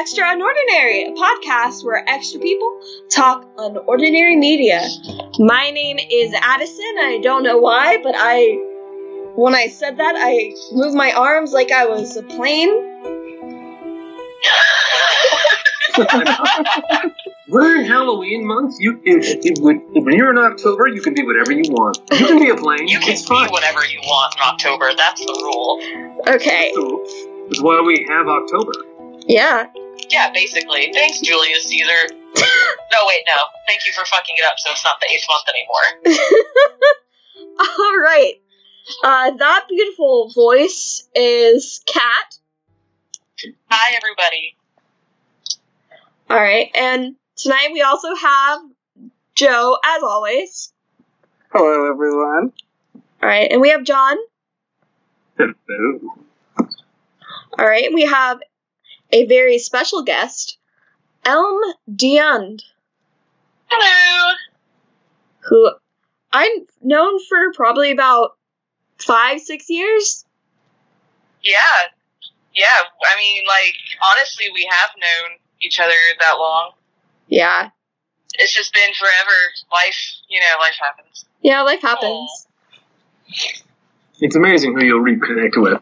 Extra Unordinary, a podcast where extra people talk unordinary media. My name is Addison. I don't know why, but I, when I said that, I moved my arms like I was a plane. We're in Halloween month. You, if, if, when when you're in October, you can be whatever you want. You can be a plane. You can it's be fine. whatever you want in October. That's the rule. Okay, That's why we have October. yeah. Yeah, basically. Thanks, Julius Caesar. no, wait, no. Thank you for fucking it up so it's not the eighth month anymore. All right. Uh, that beautiful voice is Kat. Hi, everybody. All right, and tonight we also have Joe, as always. Hello, everyone. All right, and we have John. Hello. All right, we have a very special guest, Elm Diund, Hello. who I've known for probably about five, six years. Yeah. Yeah, I mean, like, honestly, we have known each other that long. Yeah, It's just been forever. Life, you know, life happens. yeah, life happens. It's amazing who you'll reconnect with.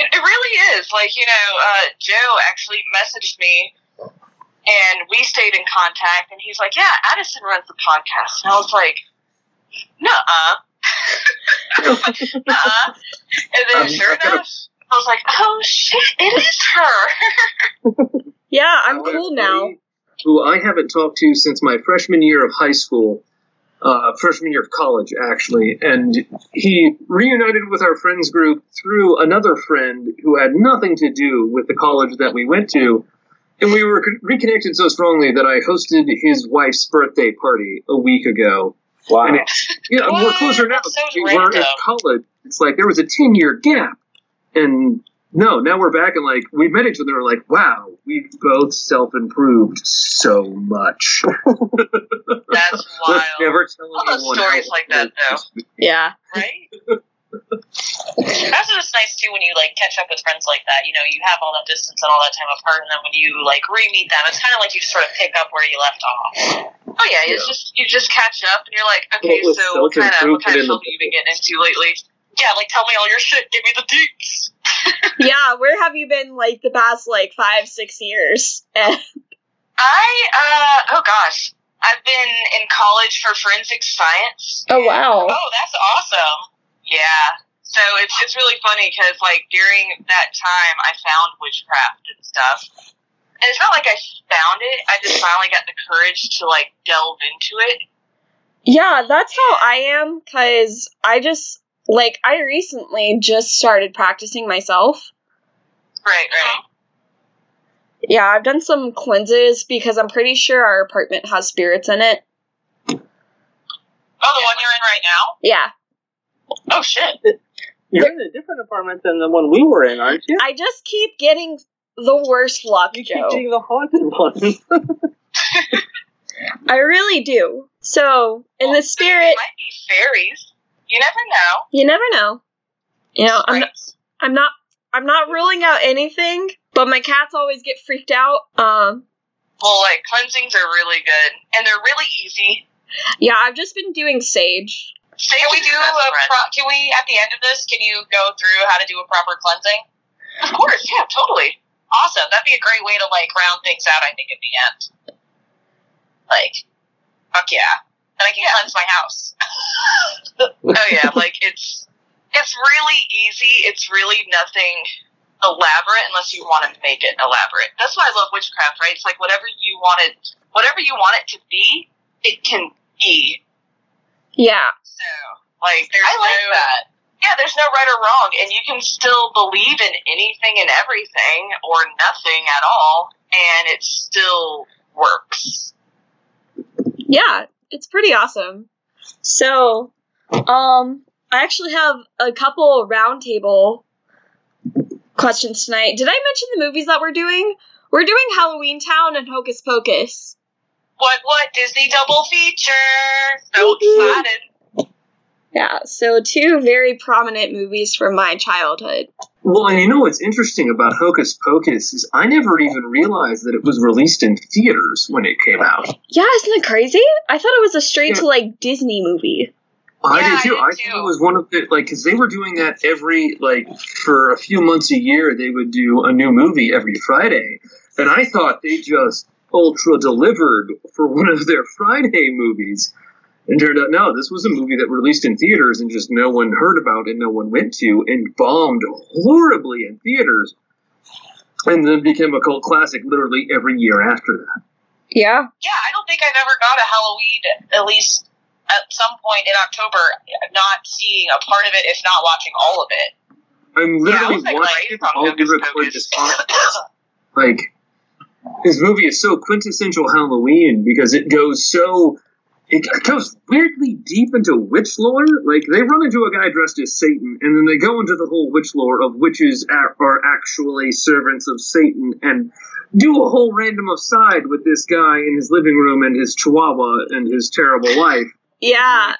It, it really is. Like, you know, uh, Joe actually messaged me and we stayed in contact and he's like, Yeah, Addison runs the podcast. And I was like, Nuh-uh. Nuh-uh. And then Um, sure enough, I was like, Oh shit, it is her. Yeah, I'm cool now. Who I haven't talked to since my freshman year of high school, uh, freshman year of college, actually. And he reunited with our friends group through another friend who had nothing to do with the college that we went to. And we were reconnected so strongly that I hosted his wife's birthday party a week ago. Wow. And it's, yeah, we're closer now. So we were in college. It's like there was a 10 year gap. And no, now we're back and like we met each other and we're like, wow, we both self improved so much. That's Let's wild. never tell I love anyone stories how like that, though. Yeah, Right? That's just nice too when you like catch up with friends like that. You know, you have all that distance and all that time apart, and then when you like re-meet them, it's kind of like you just sort of pick up where you left off. Oh yeah, it's just you just catch up, and you're like, okay, Well, so what kind of what kind of in the- film have you been getting into lately? Yeah, like tell me all your shit. Give me the deets. yeah. Where have you been like the past like five, six years? I uh oh gosh, I've been in college for forensic science. oh wow. Oh, that's awesome. Yeah. So it's it's really funny because like during that time I found witchcraft and stuff. And it's not like I found it. I just finally got the courage to like delve into it. Yeah, that's how I am cuz I just like I recently just started practicing myself. Right, right. Yeah, I've done some cleanses because I'm pretty sure our apartment has spirits in it. Oh, the one you're in right now? Yeah. Oh shit. You're in a different apartment than the one we were in, aren't you? I just keep getting the worst luck, You keep Joe. getting the haunted one. I really do. So, in the spirit, might be fairies. You never know. you never know. You know, I'm not, Right. I'm not I'm not ruling out anything, but my cats always get freaked out. Um Well, like cleansings are really good, and they're really easy. yeah, I've just been doing sage. Can we do a pro- can we at the end of this? Can you go through how to do a proper cleansing? Of course, yeah, totally. Awesome. That'd be a great way to like round things out. I think at the end, like, fuck yeah, then I can cleanse my house. oh yeah, like it's it's really easy. It's really nothing elaborate unless you want to make it elaborate. That's why I love witchcraft. Right? It's like whatever you want it, whatever you want it to be, it can be. Yeah. So, like, there's I like no, that. Yeah, there's no right or wrong, and you can still believe in anything and everything, or nothing at all, and it still works. Yeah, it's pretty awesome. So, um I actually have a couple roundtable questions tonight. Did I mention the movies that we're doing? We're doing Halloween Town and Hocus Pocus. What? What? Disney double feature? So excited! Yeah, so two very prominent movies from my childhood. Well, and you know what's interesting about Hocus Pocus is I never even realized that it was released in theaters when it came out. Yeah, isn't it crazy? I thought it was a straight Yeah. to like Disney movie. I Yeah, did I too. did I, too. thought it was one of the like because they were doing that every like for a few months a year. They would do a new movie every Friday, and I thought they just ultra delivered for one of their Friday movies. And turned out no, this was a movie that released in theaters and just no one heard about and no one went to and bombed horribly in theaters, and then became a cult classic literally every year after that. Yeah. Yeah, I don't think I've ever got a Halloween, at least at some point in October, not seeing a part of it, if not watching all of it. I'm Yeah, I literally was like watching right it from while we Hocus record this podcast. like this movie is so quintessential Halloween because it goes so it goes weirdly deep into witch lore. Like they run into a guy dressed as Satan, and then they go into the whole witch lore of witches are, are actually servants of Satan, and do a whole random aside with this guy in his living room and his chihuahua and his terrible wife. Yeah.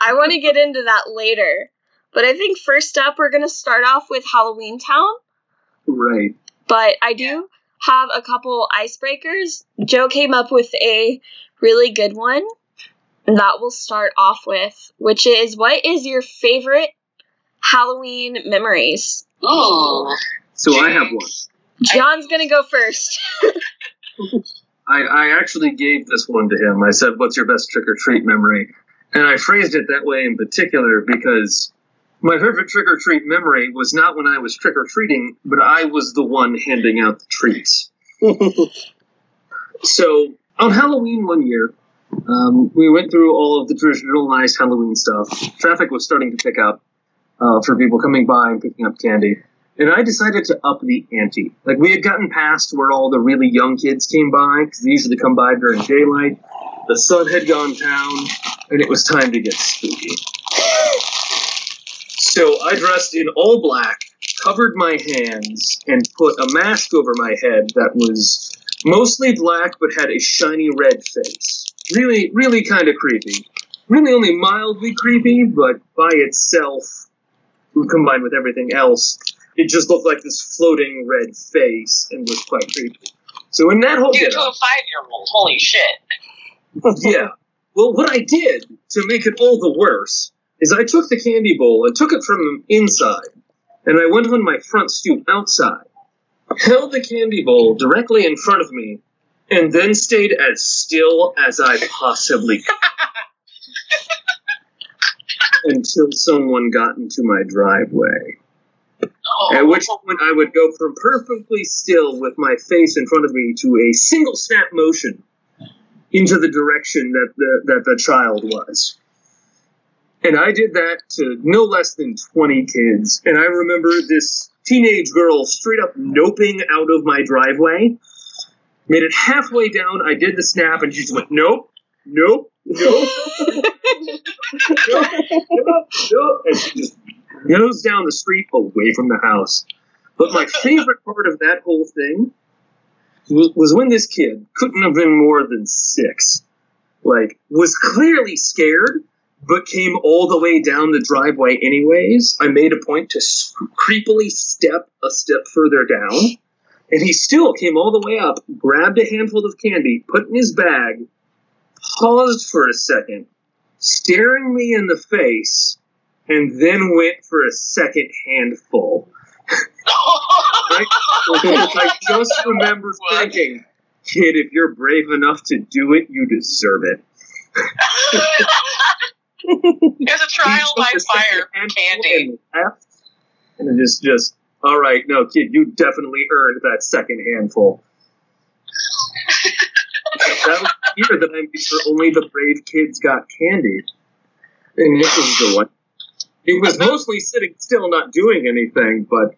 I want to get into that later. But I think first up, we're going to start off with Halloween Town. Right. But I do have a couple icebreakers. Joe came up with a really good one that we'll start off with, which is what is your favorite Halloween memories? Oh, So I have one. John's going to go first. I, I actually gave this one to him. I said, What's your best trick or treat memory? And I phrased it that way in particular because my favorite trick or treat memory was not when I was trick or treating, but I was the one handing out the treats. so on Halloween one year, um, we went through all of the traditional nice Halloween stuff. Traffic was starting to pick up uh, for people coming by and picking up candy. And I decided to up the ante. Like, we had gotten past where all the really young kids came by, because they usually come by during daylight. The sun had gone down, and it was time to get spooky. So I dressed in all black, covered my hands, and put a mask over my head that was mostly black but had a shiny red face. Really, really kind of creepy. Really only mildly creepy, but by itself, combined with everything else, it just looked like this floating red face and was quite creepy. So in that whole Dude, to a five year old, holy shit. yeah. Well, what I did to make it all the worse is I took the candy bowl and took it from inside, and I went on my front stoop outside, held the candy bowl directly in front of me, and then stayed as still as I possibly could. Until someone got into my driveway. Oh. At which point I would go from perfectly still with my face in front of me to a single snap motion into the direction that the that the child was. And I did that to no less than 20 kids. And I remember this teenage girl straight up noping out of my driveway. Made it halfway down, I did the snap, and she just went, nope, nope, nope, nope, nope, nope. And she just goes down the street away from the house. But my favorite part of that whole thing was, was when this kid couldn't have been more than six, like, was clearly scared, but came all the way down the driveway anyways. I made a point to creepily step a step further down, and he still came all the way up, grabbed a handful of candy, put in his bag, paused for a second, staring me in the face, and then went for a second handful. I just remember thinking, kid, if you're brave enough to do it, you deserve it. There's a trial by took a second fire candy. And and it just, just, all right, no, kid, you definitely earned that second handful. that was the year that I made sure only the brave kids got candy. And this was the one. It was mostly sitting still, not doing anything, but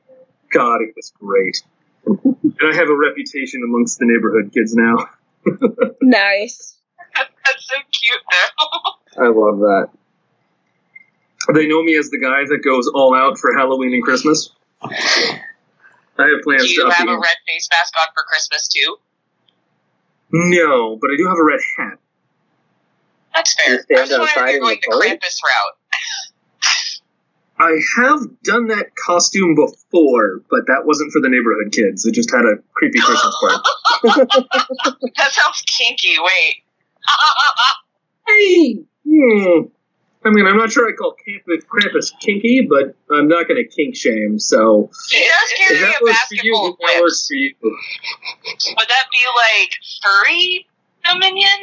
God, it was great. and I have a reputation amongst the neighborhood kids now. nice. That's so cute, though. I love that. They know me as the guy that goes all out for Halloween and Christmas. I have plans Do you to have a red face mask on for Christmas, too? No, but I do have a red hat. That's fair. You stand I was wondering if outside you're in going the the? Krampus route. I have done that costume before, but that wasn't for the neighborhood kids. It just had a creepy Christmas part. that sounds kinky. Wait. Hey, hmm. I mean, I'm not sure I call Krampus, Krampus kinky, but I'm not going to kink shame. So He does if carry that a works for you, basketball that works for you. Would that be like furry dominion?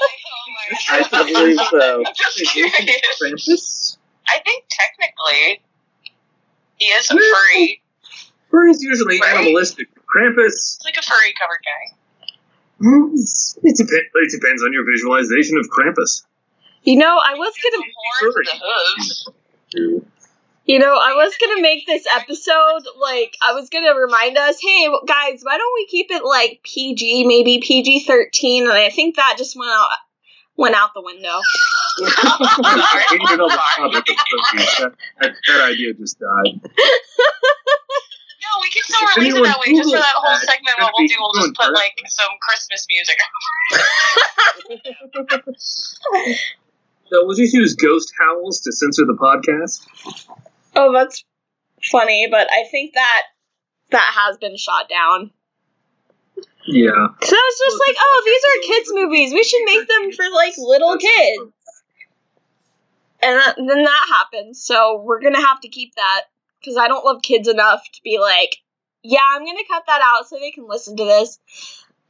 like, oh I my believe so. I'm just curious. Krampus? I think technically he is a furry. furry. is usually Right? animalistic. Krampus, He's like a furry covered guy. hmm, it, depends, it depends on your visualization of Krampus. You know, I was gonna, horns and hooves. you know, I was gonna make this episode like I was gonna remind us, hey guys, why don't we keep it like PG, maybe PG thirteen? And I think that just went out went out the window. I hated all the Sorry. topic of cookies. That, that, that idea just died. No, we can still If release it that way. Just for that whole segment, what we'll do, we'll just put like some Christmas music. So we'll just use ghost howls to censor the podcast. Oh, that's funny, but I think that that has been shot down. Yeah. So I was just like, oh, these are kids' movies. We should make them for like little kids. And that, then that happened. So we're gonna have to keep that because I don't love kids enough to be like, yeah, I'm gonna cut that out so they can listen to this.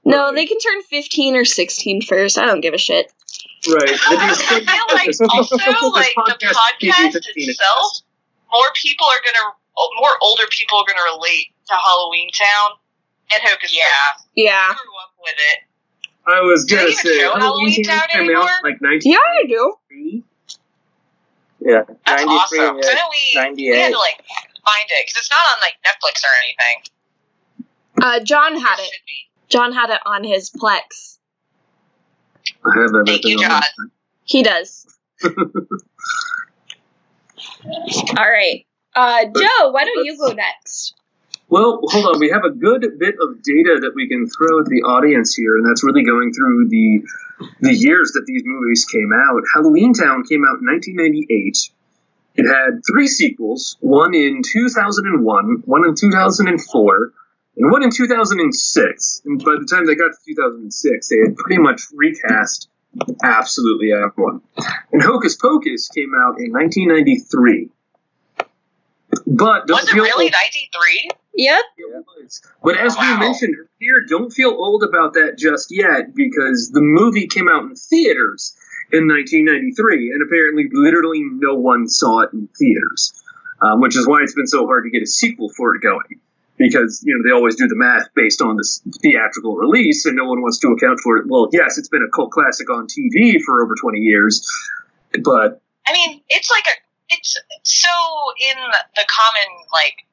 No, Right. they can turn 15 or 16 first. I don't give a shit. Right. I feel like also like the podcast itself, more people are gonna, more older people are gonna relate to Halloween Town and Hocus yeah. Yeah. I grew up with it. I was Do gonna say show Halloween Halloween Town Town came anymore? out like 1993. Yeah, I do. Yeah, That's 93 awesome. 'Cause I yeah. know we, we had to like find it because it's not on like Netflix or anything. Uh, John had it. should be. John had it on his Plex. I have everything Thank you, John. that. He does. All right. Uh, Joe, why don't you go next? Well, hold on. We have a good bit of data that we can throw at the audience here, and that's really going through the the years that these movies came out. Halloween Town came out in 1998. It had three sequels: one in 2001, one in 2004, and one in 2006. And by the time they got to 2006, they had pretty much recast absolutely everyone. And Hocus Pocus came out in 1993. But don't Was it really ninety three? Yep. But as Wow. we mentioned earlier, don't feel old about that just yet because the movie came out in theaters in 1993, and apparently, literally no one saw it in theaters, um, which is why it's been so hard to get a sequel for it going. Because you know they always do the math based on this theatrical release, and no one wants to account for it. Well, yes, it's been a cult classic on TV for over 20 years, but I mean, it's like a it's so in the common like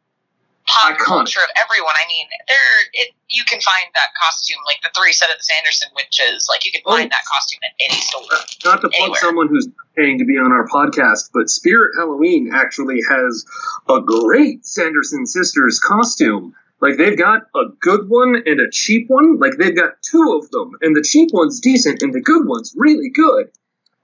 pop Iconic. culture of everyone. I mean, there it you can find that costume like the three set of the Sanderson witches. Like you can Oh. find that costume at any store. not to plug Anywhere. someone who's paying to be on our podcast, but Spirit Halloween actually has a great Sanderson Sisters costume. Like they've got a good one and a cheap one. Like they've got two of them, and the cheap one's decent, and the good one's really good.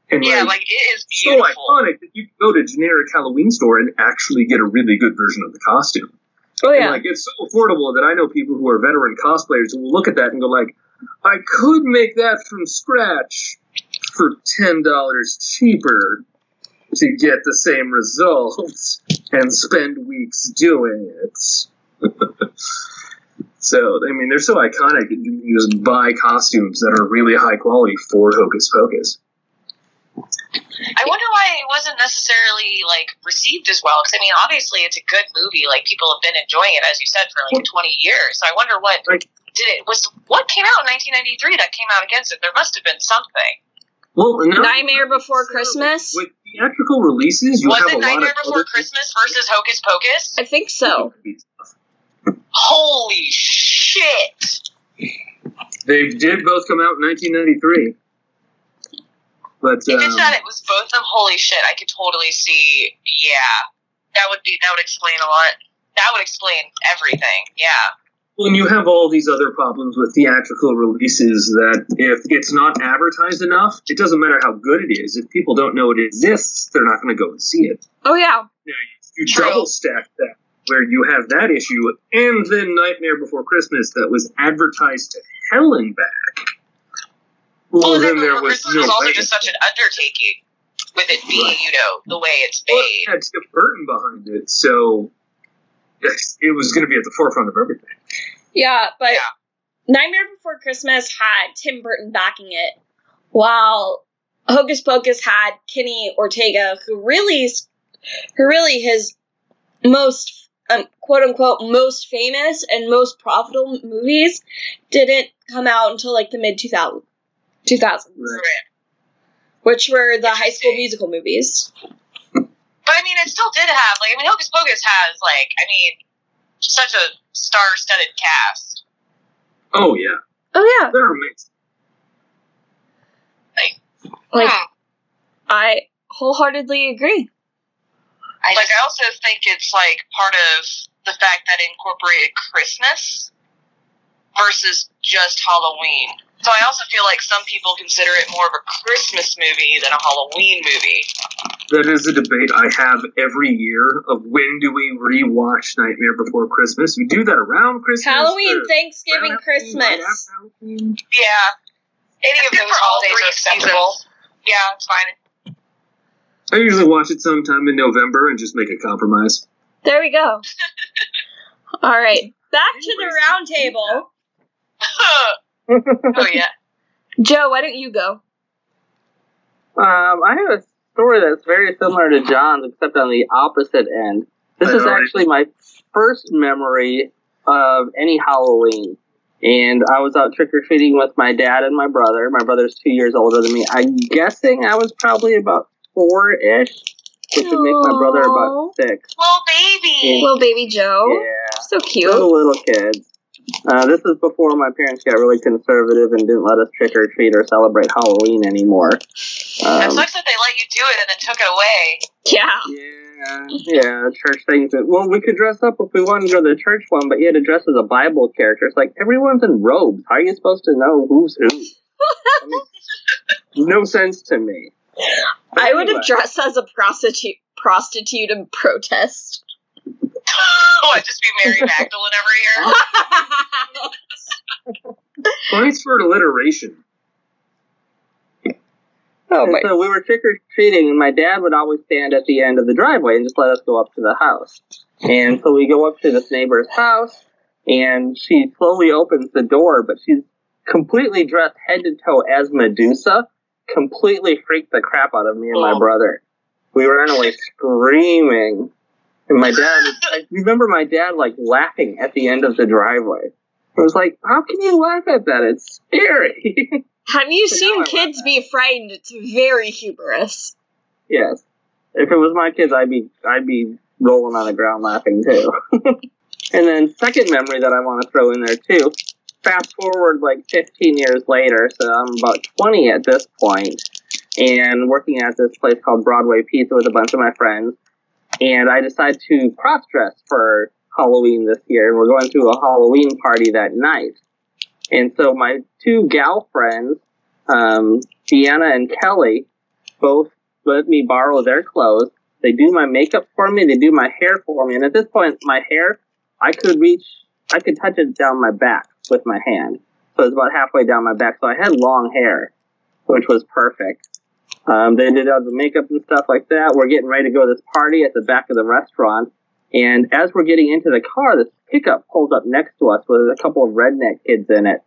And Yeah, like, like it is so iconic that you can go to a generic Halloween store and actually get a really good version of the costume. Oh And, yeah. like it's so affordable that I know people who are veteran cosplayers who will look at that and go like, I could make that from scratch for ten dollars cheaper to get the same results and spend weeks doing it. so I mean they're so iconic that you can just buy costumes that are really high quality for Hocus Pocus. I wonder why it wasn't necessarily like received as well. Because I mean, obviously it's a good movie. Like people have been enjoying it, as you said, for like twenty years. So I wonder what Like- did it was what came out in 1993 that came out against it. There must have been something. Well, no, Nightmare Before Christmas? With theatrical releases, you was have it a lot Nightmare of Before other Christmas versus Hocus Pocus? I think so. Holy shit! They did both come out in 1993. But If um, it's that it was both of them, holy shit! I could totally see. Yeah, that would be that would explain a lot. That would explain everything. Yeah. When you have all these other problems with theatrical releases, that if it's not advertised enough, it doesn't matter how good it is. If people don't know it exists, they're not going to go and see it. Oh yeah. You True. double stack that, where you have that issue, and then Nightmare Before Christmas that was advertised to hell and back. Well, Well, then then there was Christmas no was also just such an undertaking with it being, Right. you know, the way it's Well, made. it had Tim Burton behind it, so it was going to be at the forefront of everything. Yeah, but Yeah. Nightmare Before Christmas had Tim Burton backing it, while Hocus Pocus had Kenny Ortega, who really, who really his most um, quote unquote most famous and most profitable movies didn't come out until like the mid 2000s, 2000s, Right. which were the High School Musical movies. But I mean, it still did have, like, I mean, Hocus Pocus has, like, I mean, such a star studded cast. Oh yeah, Oh yeah, they're amazing. like Hmm. I wholeheartedly agree. I like, I also think it's, like, part of the fact that it incorporated Christmas versus just Halloween. So I also feel like some people consider it more of a Christmas movie than a Halloween movie. That is a debate I have every year of when do we rewatch Nightmare Before Christmas? We do that around Christmas. Halloween, Thanksgiving, around Christmas. Halloween? Yeah. Any of those holidays are acceptable. Yeah, it's fine. I usually watch it sometime in November and just make a compromise. There we go. All right, back to the Anyways, round table. oh yeah. Joe, why don't you go? Um, I have a story that's very similar to John's, except on the opposite end. This is actually my first memory of any Halloween. And I was out trick or treating with my dad and my brother. My brother's two years older than me. I'm guessing I was probably about four ish, which would make my brother about six. Little baby. Little baby Joe. Yeah. So Little cute. little kids. Uh, this is before my parents got really conservative and didn't let us trick or treat or celebrate Halloween anymore. it Um, sucks that they let you do it and then took it away. Yeah. Yeah, yeah, church things. That, well, we could dress up if we wanted to go to the church one, but you had to dress as a Bible character. It's like everyone's in robes. How are you supposed to know who's who? I mean, no sense to me. But I would have dressed as a prostitute prostitute and protest. what, just be Mary Magdalene every year? Points for alliteration. oh And my so we were trick or treating, and my dad would always stand at the end of the driveway and just let us go up to the house. And so we go up to this neighbor's house, and she slowly opens the door, but she's completely dressed head to toe as Medusa. Completely freaked the crap out of me and my Oh. brother. We ran away screaming. And my dad, I remember my dad like laughing at the end of the driveway. I was like, how can you laugh at that? It's scary. Have you So seen kids be frightened? It's very humorous. Yes. If it was my kids, I'd be I'd be rolling on the ground laughing too. and then second memory that I want to throw in there too. Fast forward like 15 years later, so I'm about 20 at this point, and working at this place called Broadway Pizza with a bunch of my friends. And I decided to cross dress for Halloween this year, and we're going to a Halloween party that night. And so my two gal friends, um, Deanna and Kelly, both let me borrow their clothes. They do my makeup for me. They do my hair for me. And at this point, my hair, I could reach, I could touch it down my back with my hand. So it's about halfway down my back. So I had long hair, which was perfect. Um, they did all the makeup and stuff like that. We're getting ready to go to this party at the back of the restaurant. And as we're getting into the car, this pickup pulls up next to us with a couple of redneck kids in it.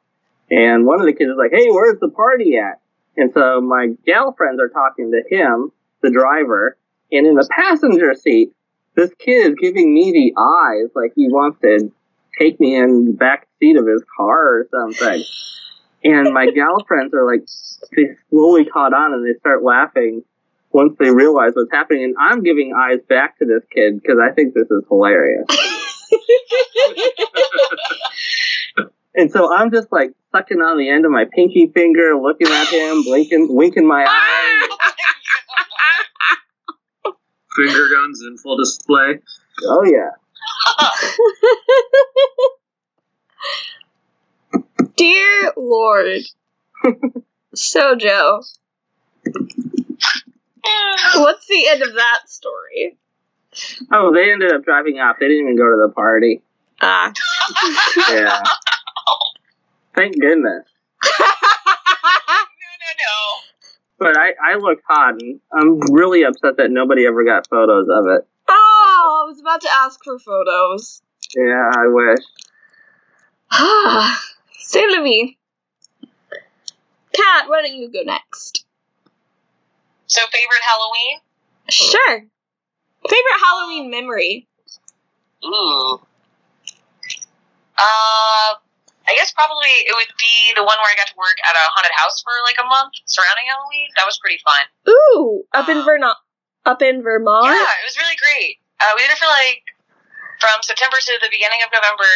And one of the kids is like, hey, where's the party at? And so my gal friends are talking to him, the driver, and in the passenger seat, this kid is giving me the eyes like he wants to take me in the back seat of his car or something. And my gal friends are like, they slowly caught on and they start laughing once they realize what's happening. And I'm giving eyes back to this kid because I think this is hilarious. And so I'm just like sucking on the end of my pinky finger, looking at him, blinking, winking my ah! eyes. Finger guns in full display. Oh yeah. Dear Lord. so, Joe, what's the end of that story? Oh, they ended up driving off. They didn't even go to the party. Ah. Yeah. Thank goodness. no, no, no. But I, I look hot, and I'm really upset that nobody ever got photos of it. oh, I was about to ask for photos. Yeah, I wish. Say to me. Kat, why don't you go next? So, favorite Halloween? Sure. Favorite Halloween memory? Ooh. Uh, I guess probably it would be the one where I got to work at a haunted house for like a month surrounding Halloween. That was pretty fun. Ooh, up in Um, Vermont. Up in Vermont? Yeah, it was really great. Uh, we did it for like from September to the beginning of November.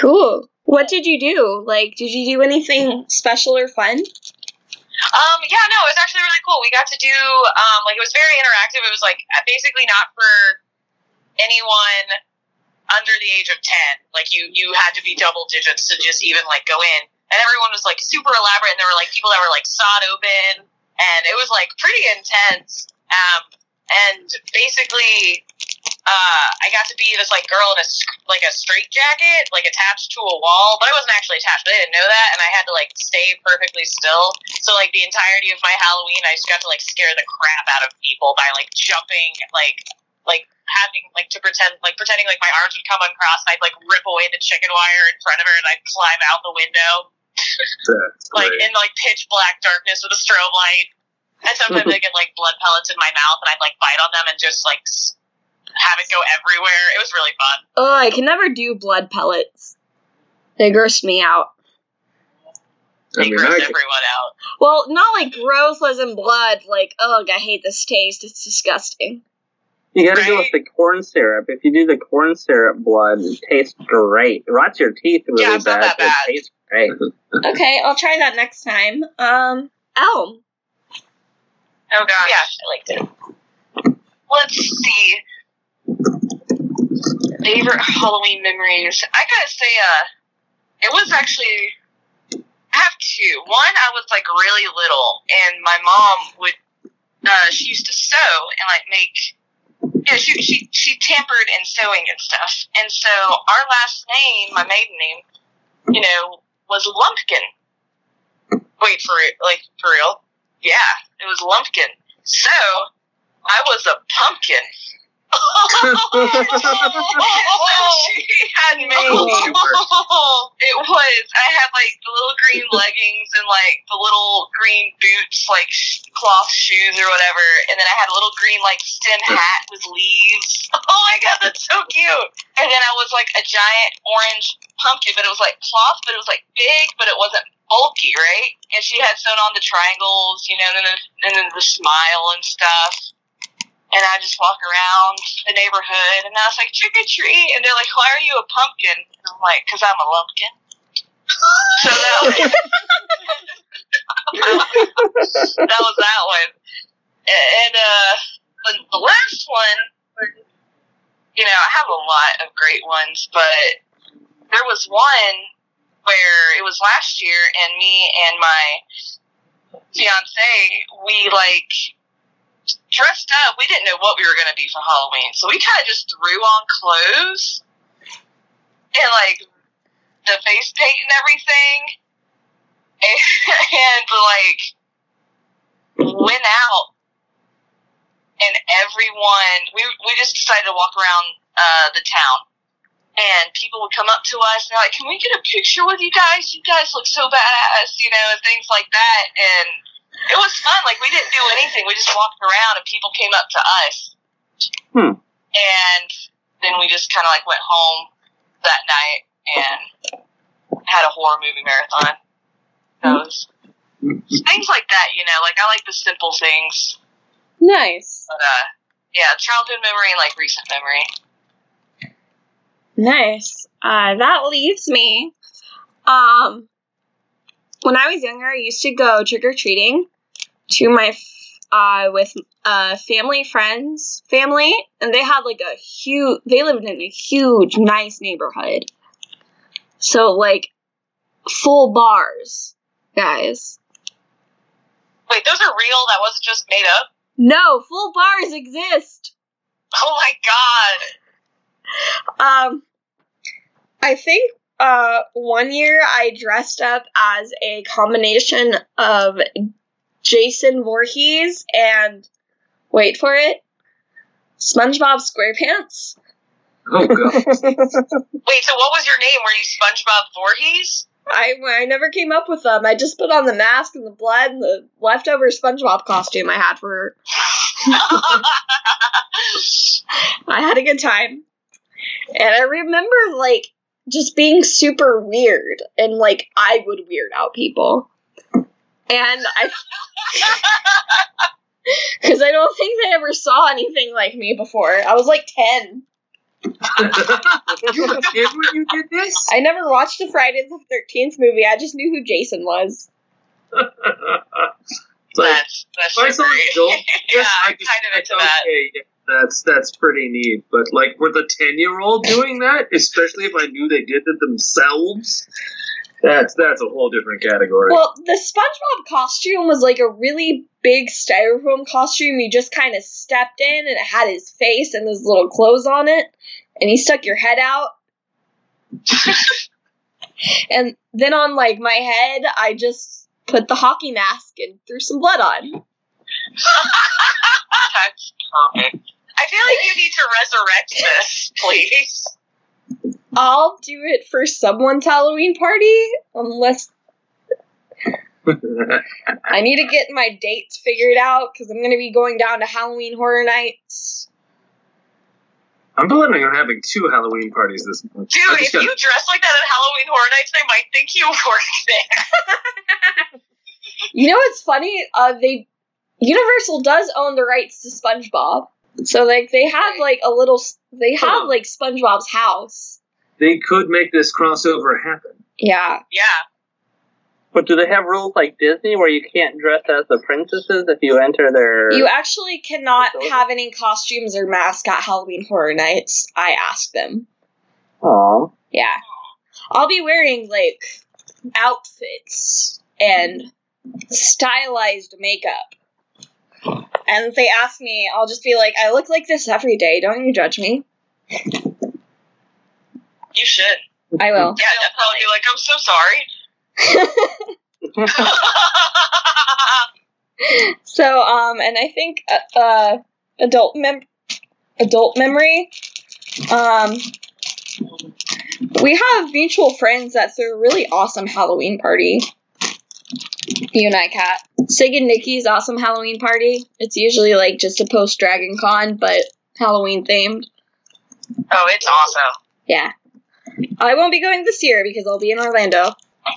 Cool. What did you do? Like, did you do anything special or fun? Um, yeah, no, it was actually really cool. We got to do um, like it was very interactive. It was like basically not for anyone under the age of ten. Like you, you had to be double digits to just even like go in. And everyone was like super elaborate, and there were like people that were like sawed open, and it was like pretty intense. Um, and basically, uh, I got to be this like girl in a like a straight jacket, like attached to a wall, but I wasn't actually attached. But I didn't know that, and I had to like stay perfectly still. So like the entirety of my Halloween, I just got to like scare the crap out of people by like jumping, like like having like to pretend like pretending like my arms would come uncrossed, and I'd like rip away the chicken wire in front of her, and I'd climb out the window like in like pitch black darkness with a strobe light. And sometimes I get like blood pellets in my mouth, and I'd like bite on them and just like s- have it go everywhere. It was really fun. Oh, I can never do blood pellets. They grossed me out. I They mean, grossed I, everyone out. Well, not like gross as in blood, like, ugh, I hate this taste. It's disgusting. You gotta go with the corn syrup. If you do the corn syrup blood, it tastes great. It rots your teeth really Yeah, it's not bad, that bad. it tastes great. Okay, I'll try that next time. Um, Elm. Oh gosh, yeah, I liked it. Let's see. Favorite Halloween memories. I gotta say, uh, it was actually. I have two. One, I was like really little, and my mom would. Uh, she used to sew and like make. Yeah, she she she tampered in sewing and stuff, and so our last name, my maiden name, you know, was Lumpkin. Wait for it, like for real? Yeah, it was Lumpkin. So I was a pumpkin. She had made it was. I had like the little green leggings and like the little green boots, like sh- cloth shoes or whatever, and then I had a little green like stem hat with leaves. Oh my god, that's so cute! And then I was like a giant orange pumpkin, but it was like cloth, but it was like big, but it wasn't bulky, right? And she had sewn on the triangles, you know, and then and then the smile and stuff. And I just walk around the neighborhood, and I was like, trick or treat. And they're like, why are you a pumpkin? And I'm like, because I'm a lumpkin. So that was, that was that one. And uh, the, the last one, you know, I have a lot of great ones, but there was one where it was last year, and me and my fiance, we like dressed up. We didn't know what we were going to be for Halloween, so we kind of just threw on clothes and like the face paint and everything, and, and like went out. And everyone, we we just decided to walk around uh, the town, and people would come up to us and they're like, "Can we get a picture with you guys? You guys look so badass," you know, and things like that. And it was fun. Like we didn't do anything. We just walked around and people came up to us. Hmm. And then we just kind of like went home that night and had a horror movie marathon. That was things like that, you know. Like I like the simple things, Nice. but uh, yeah, childhood memory and like recent memory. Nice. Uh, that leaves me. Um, when I was younger, I used to go trick or treating to my uh with uh family friends family, and they had like a huge. They lived in a huge, nice neighborhood. So like, full bars, guys. Wait, those are real? That wasn't just made up? No, full bars exist. Oh my god. Um, I think uh one year I dressed up as a combination of Jason Voorhees and wait for it, SpongeBob SquarePants. Oh god. Wait, so what was your name? Were you SpongeBob Voorhees? I I never came up with them. I just put on the mask and the blood and the leftover SpongeBob costume I had for. I had a good time, and I remember like just being super weird and like I would weird out people, and I because I don't think they ever saw anything like me before. I was like ten. you were a kid when you did this? I never watched the Friday the Thirteenth movie. I just knew who Jason was. That's that's if I saw adult, yeah, yes, I I'm just, kind of that's into that. okay. yeah, That's that's pretty neat. But like, were the ten year old doing that, especially if I knew they did it themselves, that's that's a whole different category. Well, the SpongeBob costume was like a really big styrofoam costume. You just kind of stepped in, and it had his face and his little clothes on it, and he stuck your head out. and then on like my head, I just put the hockey mask and threw some blood on. That's perfect. I feel like you need to resurrect this, please. I'll do it for someone's Halloween party, unless I need to get my dates figured out because I'm going to be going down to Halloween Horror Nights. I'm planning on having two Halloween parties this month. Dude, if just got- you dress like that at Halloween Horror Nights, they might think you work there. You know what's funny? Uh, they Universal does own the rights to SpongeBob, so like they have like a little. They have like SpongeBob's house. they could make this crossover happen. Yeah, Yeah. But do they have rules like Disney where you can't dress as the princesses if you enter their? you actually cannot Facility? have any costumes or masks at Halloween Horror Nights. I asked them. Oh. Yeah, I'll be wearing like outfits and stylized makeup. And if they ask me, I'll just be like, I look like this every day. Don't you judge me. You should. I will. Yeah, they'll probably be like, I'm so sorry. So, um, and I think, uh, uh adult mem- adult memory, um, we have mutual friends that threw a really awesome Halloween party. You and I, Kat. Sig and Nikki's awesome Halloween party. It's usually like just a post Dragon Con, but Halloween themed. oh, it's awesome. Yeah. I won't be going this year because I'll be in Orlando.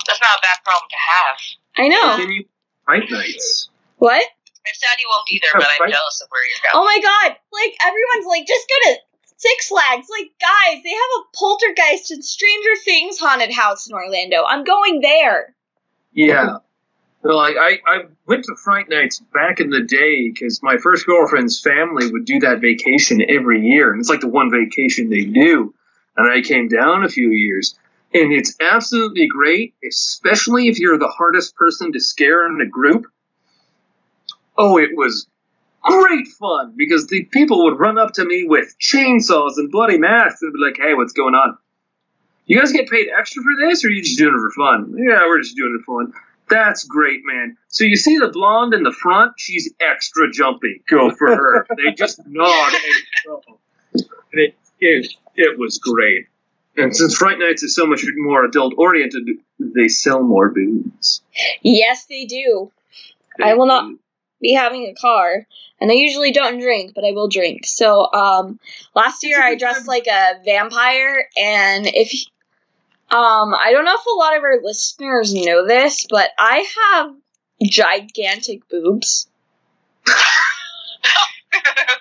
That's not a bad problem to have. I know. Can fight nights? What? I'm sad you won't be there, but I'm Right. jealous of where you're going. Oh my god! Like everyone's like, just go to Six Flags. Like, guys, they have a Poltergeist and Stranger Things haunted house in Orlando. I'm going there. Yeah. Well, like I, I went to Fright Nights back in the day because my first girlfriend's family would do that vacation every year, and it's like the one vacation they do. And I came down a few years, and it's absolutely great, especially if you're the hardest person to scare in a group. Oh, it was great fun because the people would run up to me with chainsaws and bloody masks and be like, "Hey, what's going on? You guys get paid extra for this, or are you just doing it for fun?" Yeah, we're just doing it for fun. That's great, man. So you see the blonde in the front? She's extra jumpy. Go for her. they just nod and. And it, it, it was great. And since Fright Nights is so much more adult oriented, they sell more booze. Yes, they do. I will not be having a car, and I usually don't drink, but I will drink. So, um, last year I dressed like a vampire, and if um, I don't know if a lot of our listeners know this, but I have gigantic boobs.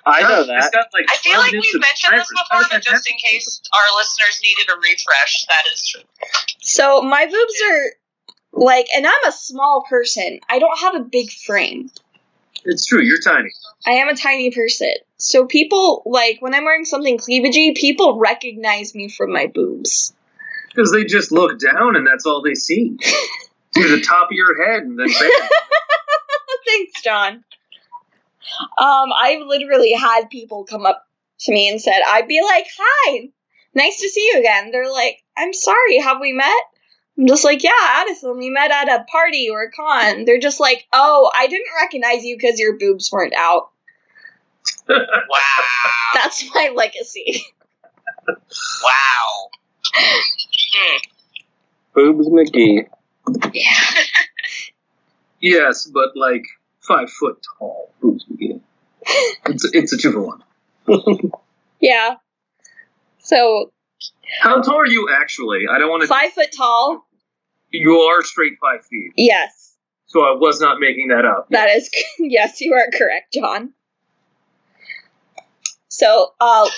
I know that. like, I feel like we've mentioned this before, but just in case our listeners needed a refresh, that is true. So my boobs are like, and I'm a small person. I don't have a big frame. It's true. You're tiny. I am a tiny person. So people like when I'm wearing something cleavagey, people recognize me from my boobs. Because they just look down and that's all they see. to the top of your head and then bam. Thanks, John. Um, I've literally had people come up to me and said, I'd be like, Hi, nice to see you again. They're like, I'm sorry, have we met? I'm just like, Yeah, Addison, we met at a party or a con. They're just like, Oh, I didn't recognize you because your boobs weren't out. Wow. That's my legacy. Wow. Hmm. Boobs McGee. Yeah. yes, but like five foot tall. Boobs McGee. It's, it's a two for one. Yeah. So How tall are you actually? I don't want to. five foot tall. You are straight five feet. Yes. So I was not making that up. That is yes, you are correct, John. So, uh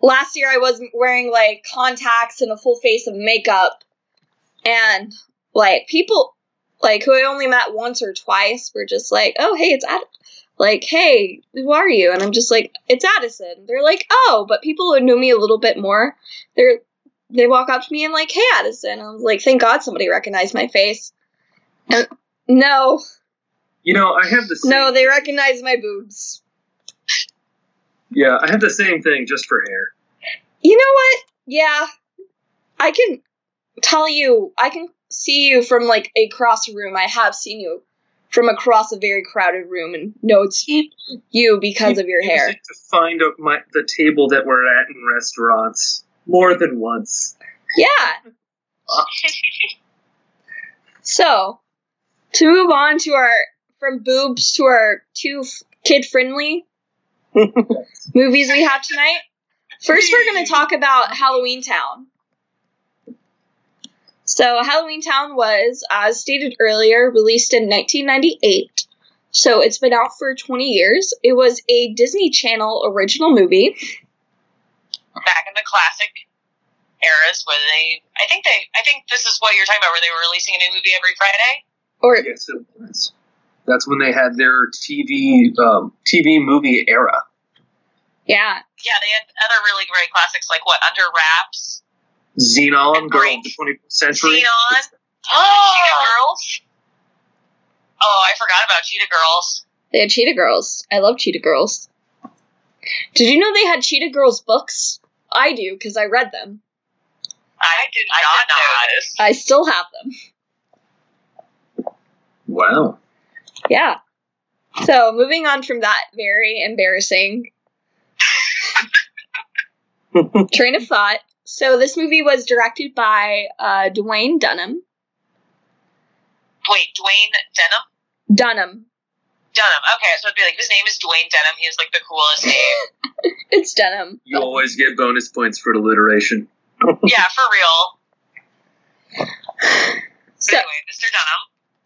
last year I was wearing like contacts and a full face of makeup and like people like who I only met once or twice were just like, "Oh, hey, it's Ad like, "Hey, who are you?" And I'm just like, "It's Addison." They're like, "Oh," but people who knew me a little bit more, they're they walk up to me and like, "Hey, Addison." I was like, "Thank God somebody recognized my face." And no, You know, I have the same. no, they recognize my boobs. Yeah, I have the same thing just for hair. You know what? Yeah. I can tell you, I can see you from like across a room. I have seen you from across a very crowded room and know it's you because of your hair. To find out my, the table that we're at in restaurants more than once. Yeah. So, to move on to our from boobs to our two kid friendly movies we have tonight. First, we're going to talk about Halloween Town. So, Halloween Town was, as stated earlier, released in 1998. So, it's been out for 20 years. It was a Disney Channel original movie. Back in the classic eras where they I think they I think this is what you're talking about where they were releasing a new movie every Friday. Or, Yes, it was. That's when they had their TV um, TV movie era. yeah, Yeah, they had other really great classics like what, Under Wraps? Zenon, Girl Great. of the 21st Century. Zenon. Cheetah Girls. Oh, I forgot about Cheetah Girls. They had Cheetah Girls. I love Cheetah Girls. Did you know they had Cheetah Girls books? I do because I read them. I did not know this. I still have them. Wow. Yeah. So moving on from that very embarrassing train of thought. So this movie was directed by uh, Duwayne Dunham. Wait, Dwayne Denham? Dunham. Dunham. Okay, so it'd be like his name is Dwayne Denham. He has like the coolest name. It's Dunham. You always get bonus points for alliteration. yeah, for real. So, anyway, Mr. Dunham.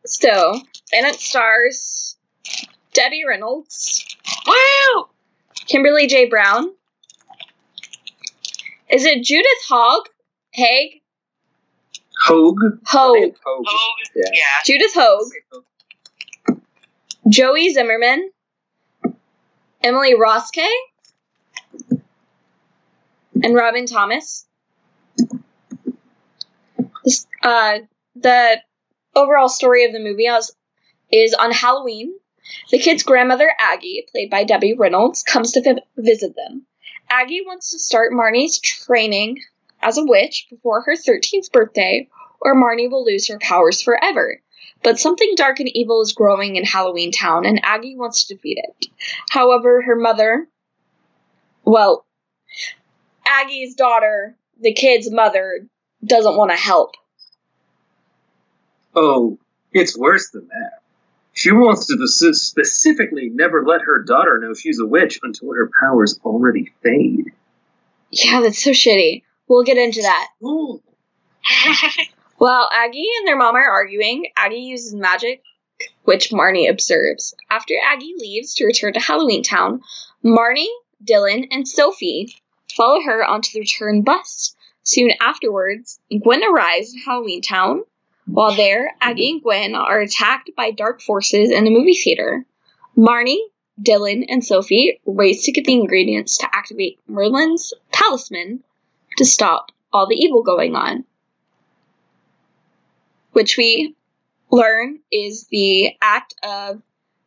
So and it stars Debbie Reynolds, Woo! Kimberly J. Brown. Is it Judith Hogg? Haig? Hoag. Hoag. Oh, Yeah. yeah. Judith Hoag. Joey Zimmerman, Emily Roeske, and Robin Thomas. This, uh, the overall story of the movie is, is on Halloween. The kid's grandmother, Aggie, played by Debbie Reynolds, comes to vi- visit them. Aggie wants to start Marnie's training as a witch before her 13th birthday, or Marnie will lose her powers forever. But something dark and evil is growing in Halloween Town, and Aggie wants to defeat it. However, her mother, well, Aggie's daughter, the kid's mother, doesn't want to help. Oh, it's worse than that. She wants to specifically never let her daughter know she's a witch until her powers already fade. Yeah, that's so shitty. We'll get into that. While Aggie and their mom are arguing, Aggie uses magic, which Marnie observes. After Aggie leaves to return to Halloween Town, Marnie, Dylan, and Sophie follow her onto the return bus. Soon afterwards, Gwen arrives in Halloween Town. While there, Aggie and Gwen are attacked by dark forces in a movie theater. Marnie, Dylan, and Sophie race to get the ingredients to activate Merlin's talisman to stop all the evil going on. which we learn is the act of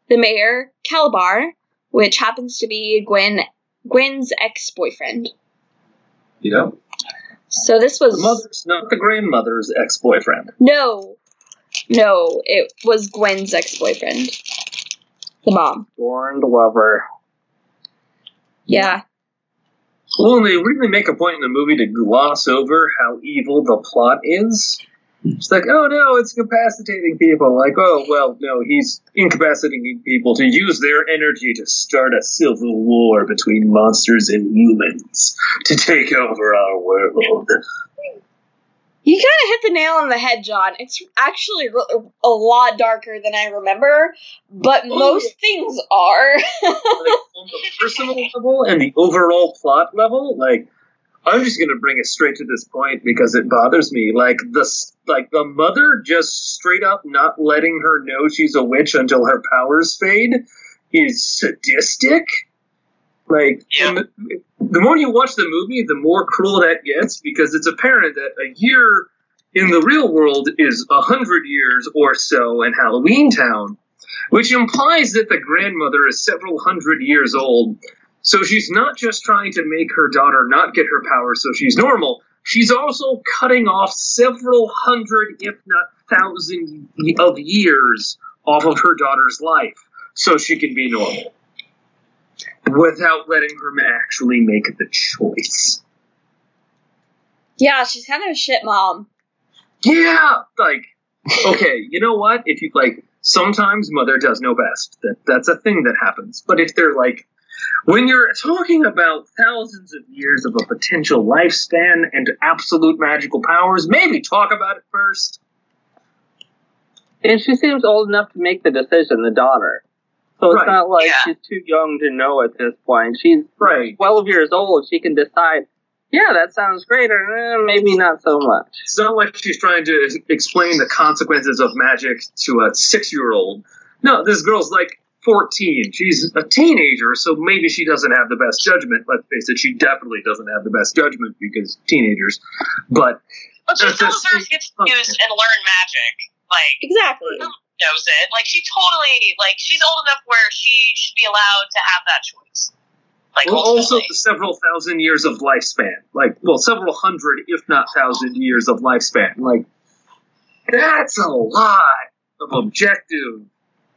the mayor Kalabar, which happens to be Gwen Gwen's ex-boyfriend. Yeah. So this was The was mother's not the grandmother's ex boyfriend. no, no, it was Gwen's ex-boyfriend, the mom. Scorned lover. Yeah, Well, they really make a point in the movie to gloss over how evil the plot is. It's like, oh no, it's incapacitating people. Like, oh well, no, he's incapacitating people to use their energy to start a civil war between monsters and humans to take over our world. you kind of hit the nail on the head, John. It's actually a lot darker than I remember, but oh. most things are. like, on the personal level and the overall plot level, like I'm just gonna bring it straight to this point because it bothers me. Like the like the mother just straight up not letting her know she's a witch until her powers fade is sadistic. Like Yeah. the, the more you watch the movie, the more cruel that gets because it's apparent that a year in the real world is a hundred years or so in Halloween Town which implies that the grandmother is several hundred years old. So she's not just trying to make her daughter not get her powers so she's normal, she's also cutting off several hundred, if not thousand, of years off of her daughter's life so she can be normal. Without letting her actually make the choice. yeah, she's kind of a shit mom. Yeah, like okay, you know what? If you like, sometimes mother does know best. That that's a thing that happens. But if they're like, when you're talking about thousands of years of a potential lifespan and absolute magical powers, maybe talk about it first. And she seems old enough to make the decision, the daughter. So it's Right. not like Yeah. she's too young to know at this point. She's Right. 12 years old. She can decide, yeah, that sounds great, or eh, maybe not so much. It's not like she's trying to explain the consequences of magic to a six-year-old. No, this girl's like 14. She's a teenager, so maybe she doesn't have the best judgment. Let's face it, she definitely doesn't have the best judgment because teenagers. But But she That's still just- deserves to get to use and learn magic. Like, Exactly. knows it. Like, she totally, like, she's old enough where she should be allowed to have that choice. Like, Well, also the several thousand years of lifespan. Like, well, several hundred, if not thousand years of lifespan. Like, that's a lot of objective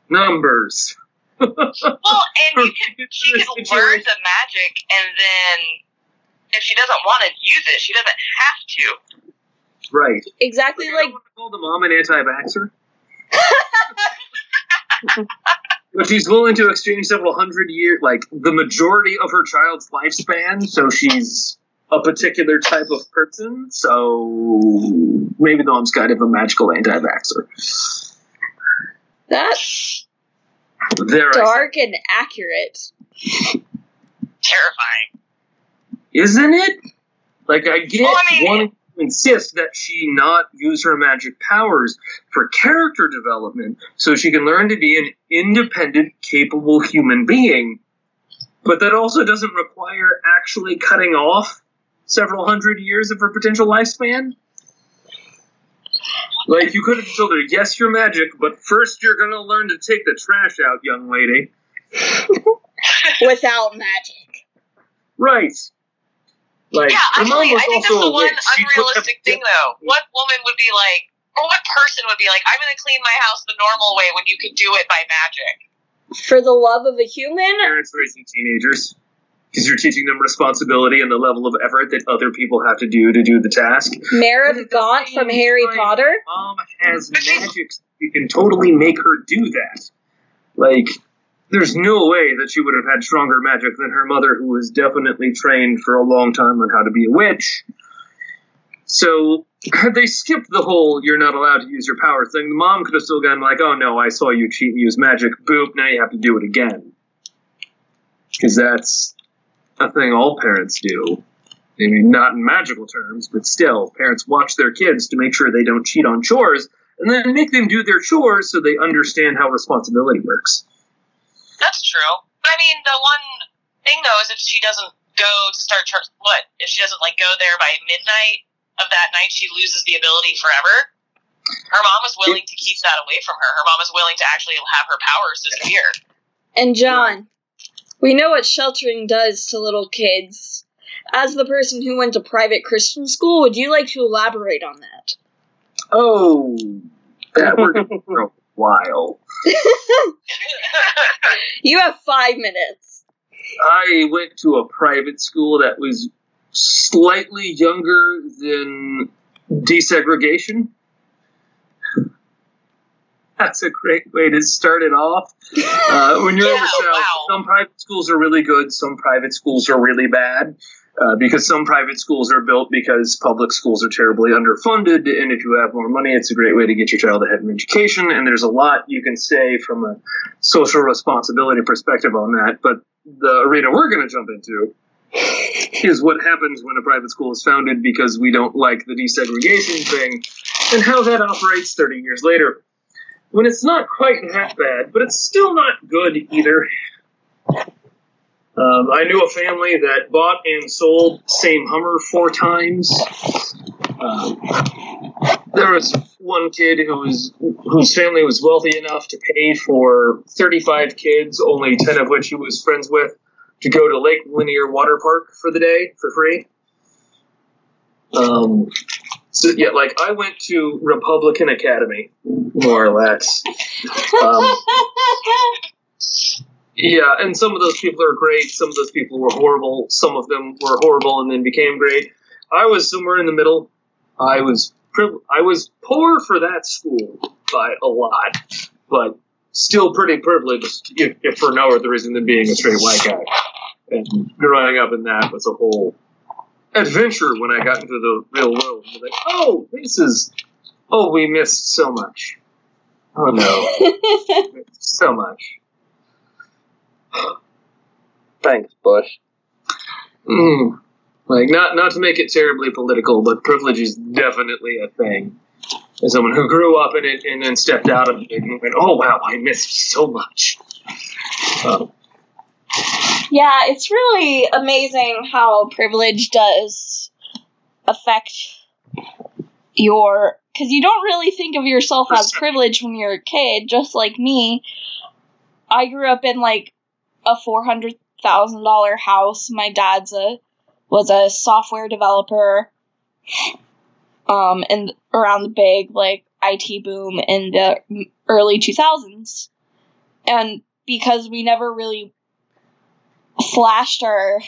numbers. Well, and you can, she This can learn situation. the magic, and then if she doesn't want to use it, she doesn't have to. Right. Exactly Like, like I don't want to call the mom an anti-vaxer. but she's willing to exchange several hundred years, like the majority of her child's lifespan, so she's a particular type of person. So maybe the mom's kind of a magical anti-vaxxer. that's There, I dark and accurate. Terrifying. isn't it? Like I get Well, I mean- wanting to insist that she not use her magic powers for character development so she can learn to be an independent, capable human being. But that also doesn't require actually cutting off several hundred years of her potential lifespan. Like you could have told her, yes, you're magic, but first you're gonna learn to take the trash out, young lady. Without magic. Right. Like yeah, actually, I think that's the one witch. Unrealistic a- thing, though. What woman would be like, or what person would be like, I'm going to clean my house the normal way when you could do it by magic? For the love of a human, parents raising teenagers because you're teaching them responsibility and the level of effort that other people have to do to do the task. Meredith Gaunt from Harry Potter. Mom has magic; you can totally make her do that. Like, there's no way that she would have had stronger magic than her mother, who was definitely trained for a long time on how to be a witch. So, they skipped the whole "you're not allowed to use your power" thing, the mom could have still gone like, "Oh no, I saw you cheat and use magic. Boop! Now you have to do it again." Because that's a thing all parents do. Maybe not in magical terms, but still, parents watch their kids to make sure they don't cheat on chores, and then make them do their chores so they understand how responsibility works. That's true. But I mean, the one thing though is if she doesn't go to start church, what if she doesn't like go there by midnight of that night? She loses the ability forever. Her mom was willing to keep that away from her. Her mom was willing to actually have her powers disappear. And John, we know what sheltering does to little kids. As the person who went to private Christian school, would you like to elaborate on that? Oh, that worked for a while. You have five minutes. I went to a private school that was slightly younger than desegregation. That's a great way to start it off. Uh, when you're in Yeah, the South, wow. some private schools are really good, some private schools are really bad. Uh, because some private schools are built because public schools are terribly underfunded, and if you have more money, it's a great way to get your child ahead in education. And there's a lot you can say from a social responsibility perspective on that. But the arena we're going to jump into is what happens when a private school is founded because we don't like the desegregation thing and how that operates 30 years later. When it's not quite that bad, but it's still not good either. Um, I knew a family that bought and sold same Hummer four times. Um, there was one kid who was whose family was wealthy enough to pay for 35 kids, only 10 of which he was friends with, to go to Lake Lanier Water Park for the day for free. Um, so yeah, like I went to Republican Academy, more or less. Um, yeah, and some of those people are great. Some of those people were horrible. Some of them were horrible and then became great. I was somewhere in the middle. I was priv- I was poor for that school by a lot, but still pretty privileged, if, if for no other reason than being a straight white guy. And growing up in that was a whole adventure when I got into the real world. Like, oh, this is. Oh, we missed so much. Oh no, so much. Thanks, Bush. Mm. Like not not to make it terribly political, but privilege is definitely a thing. As someone who grew up in it and then stepped out of it and went, "Oh wow, I missed so much." Um, Yeah, it's really amazing how privilege does affect your. Because you don't really think of yourself as privileged when you're a kid, just like me. I grew up in like a four hundred thousand dollar house. My dad's a was a software developer. Um, and around the big like IT boom in the early two thousands, and because we never really flashed our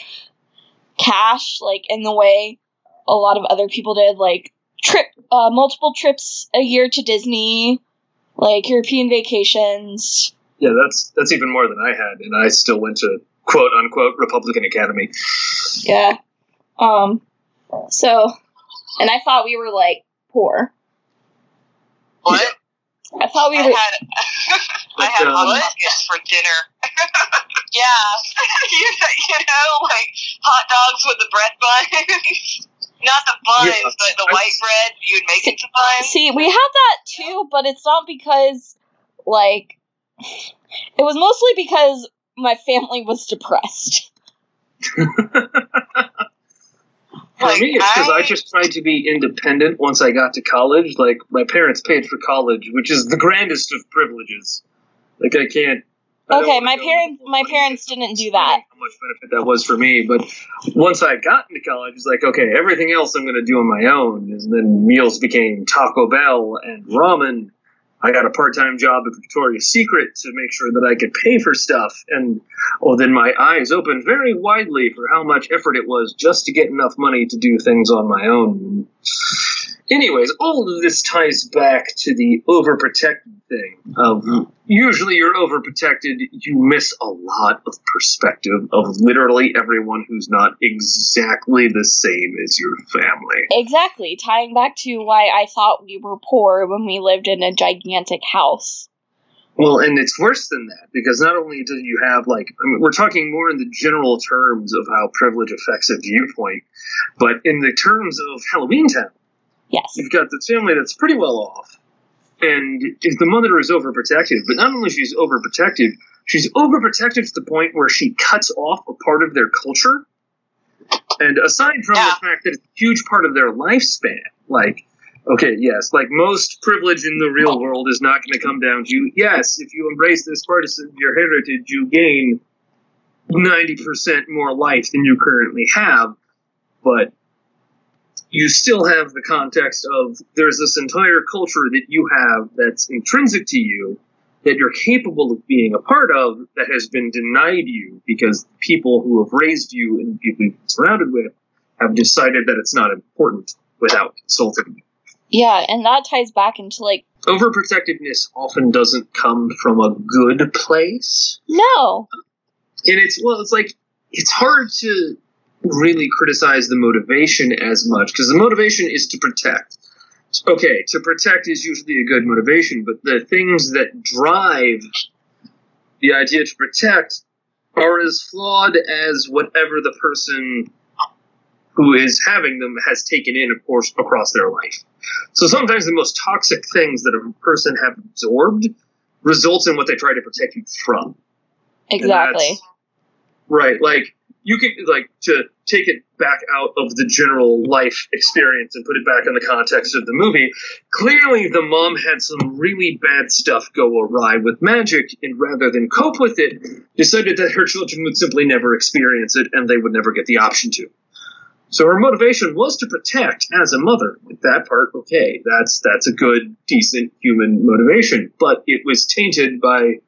cash like in the way a lot of other people did like trip uh, multiple trips a year to disney like european vacations yeah, that's that's even more than I had, and I still went to quote unquote Republican Academy. yeah um so and i thought we were like poor What? i thought we I were had I But, had um, hot pockets for dinner. yeah, you, you know, like hot dogs with the bread buns. Not the buns, Yeah, but the white bread. You'd make it to buns. see we had that too but it's not because like it was mostly because my family was depressed For Like, me, it's because I, I- just tried to be independent once I got to college. Like my parents paid for college, which is the grandest of privileges. Like I can't. Okay, my parents- my parents didn't do that. How much benefit that was for me, but once I got into college, it's like okay, everything else I'm going to do on my own. And then meals became Taco Bell and ramen. I got a part-time job at Victoria's Secret to make sure that I could pay for stuff, and oh, then my eyes opened very widely for how much effort it was just to get enough money to do things on my own. Anyways, all of this ties back to the overprotected thing. Of mm-hmm. usually you're overprotected, you miss a lot of perspective of literally everyone who's not exactly the same as your family. Exactly, tying back to why I thought we were poor when we lived in a gigantic house. Well, and it's worse than that because not only do you have like I mean, we're talking more in the general terms of how privilege affects a viewpoint, but in the terms of Halloween Town, Yes. you've got this family that's pretty well off, and if the mother is overprotective, but not only she's overprotective, she's overprotective to the point where she cuts off a part of their culture. And aside from Yeah. the fact that it's a huge part of their lifespan, like Okay, yes, like most privilege in the real world is not going to come down to you. yes, if you embrace this part of your heritage, you gain 90% more life than you currently have, but you still have the context of there's this entire culture that you have that's intrinsic to you that you're capable of being a part of that has been denied you because people who have raised you and people you've been surrounded with have decided that it's not important without consulting you. Yeah, and that ties back into like overprotectiveness often doesn't come from a good place. No. And it's well, it's like it's hard to really criticize the motivation as much because the motivation is to protect. Okay, to protect is usually a good motivation, but the things that drive the idea to protect are as flawed as whatever the person who is having them has taken in, of course, across their life. So sometimes the most toxic things that a person have absorbed results in what they try to protect you from. Exactly. Right. Like you can like to take it back out of the general life experience and put it back in the context of the movie. Clearly, the mom had some really bad stuff go awry with magic, and rather than cope with it, decided that her children would simply never experience it and they would never get the option to. So her motivation was to protect as a mother. That part, okay, that's that's a good, decent human motivation. But it was tainted by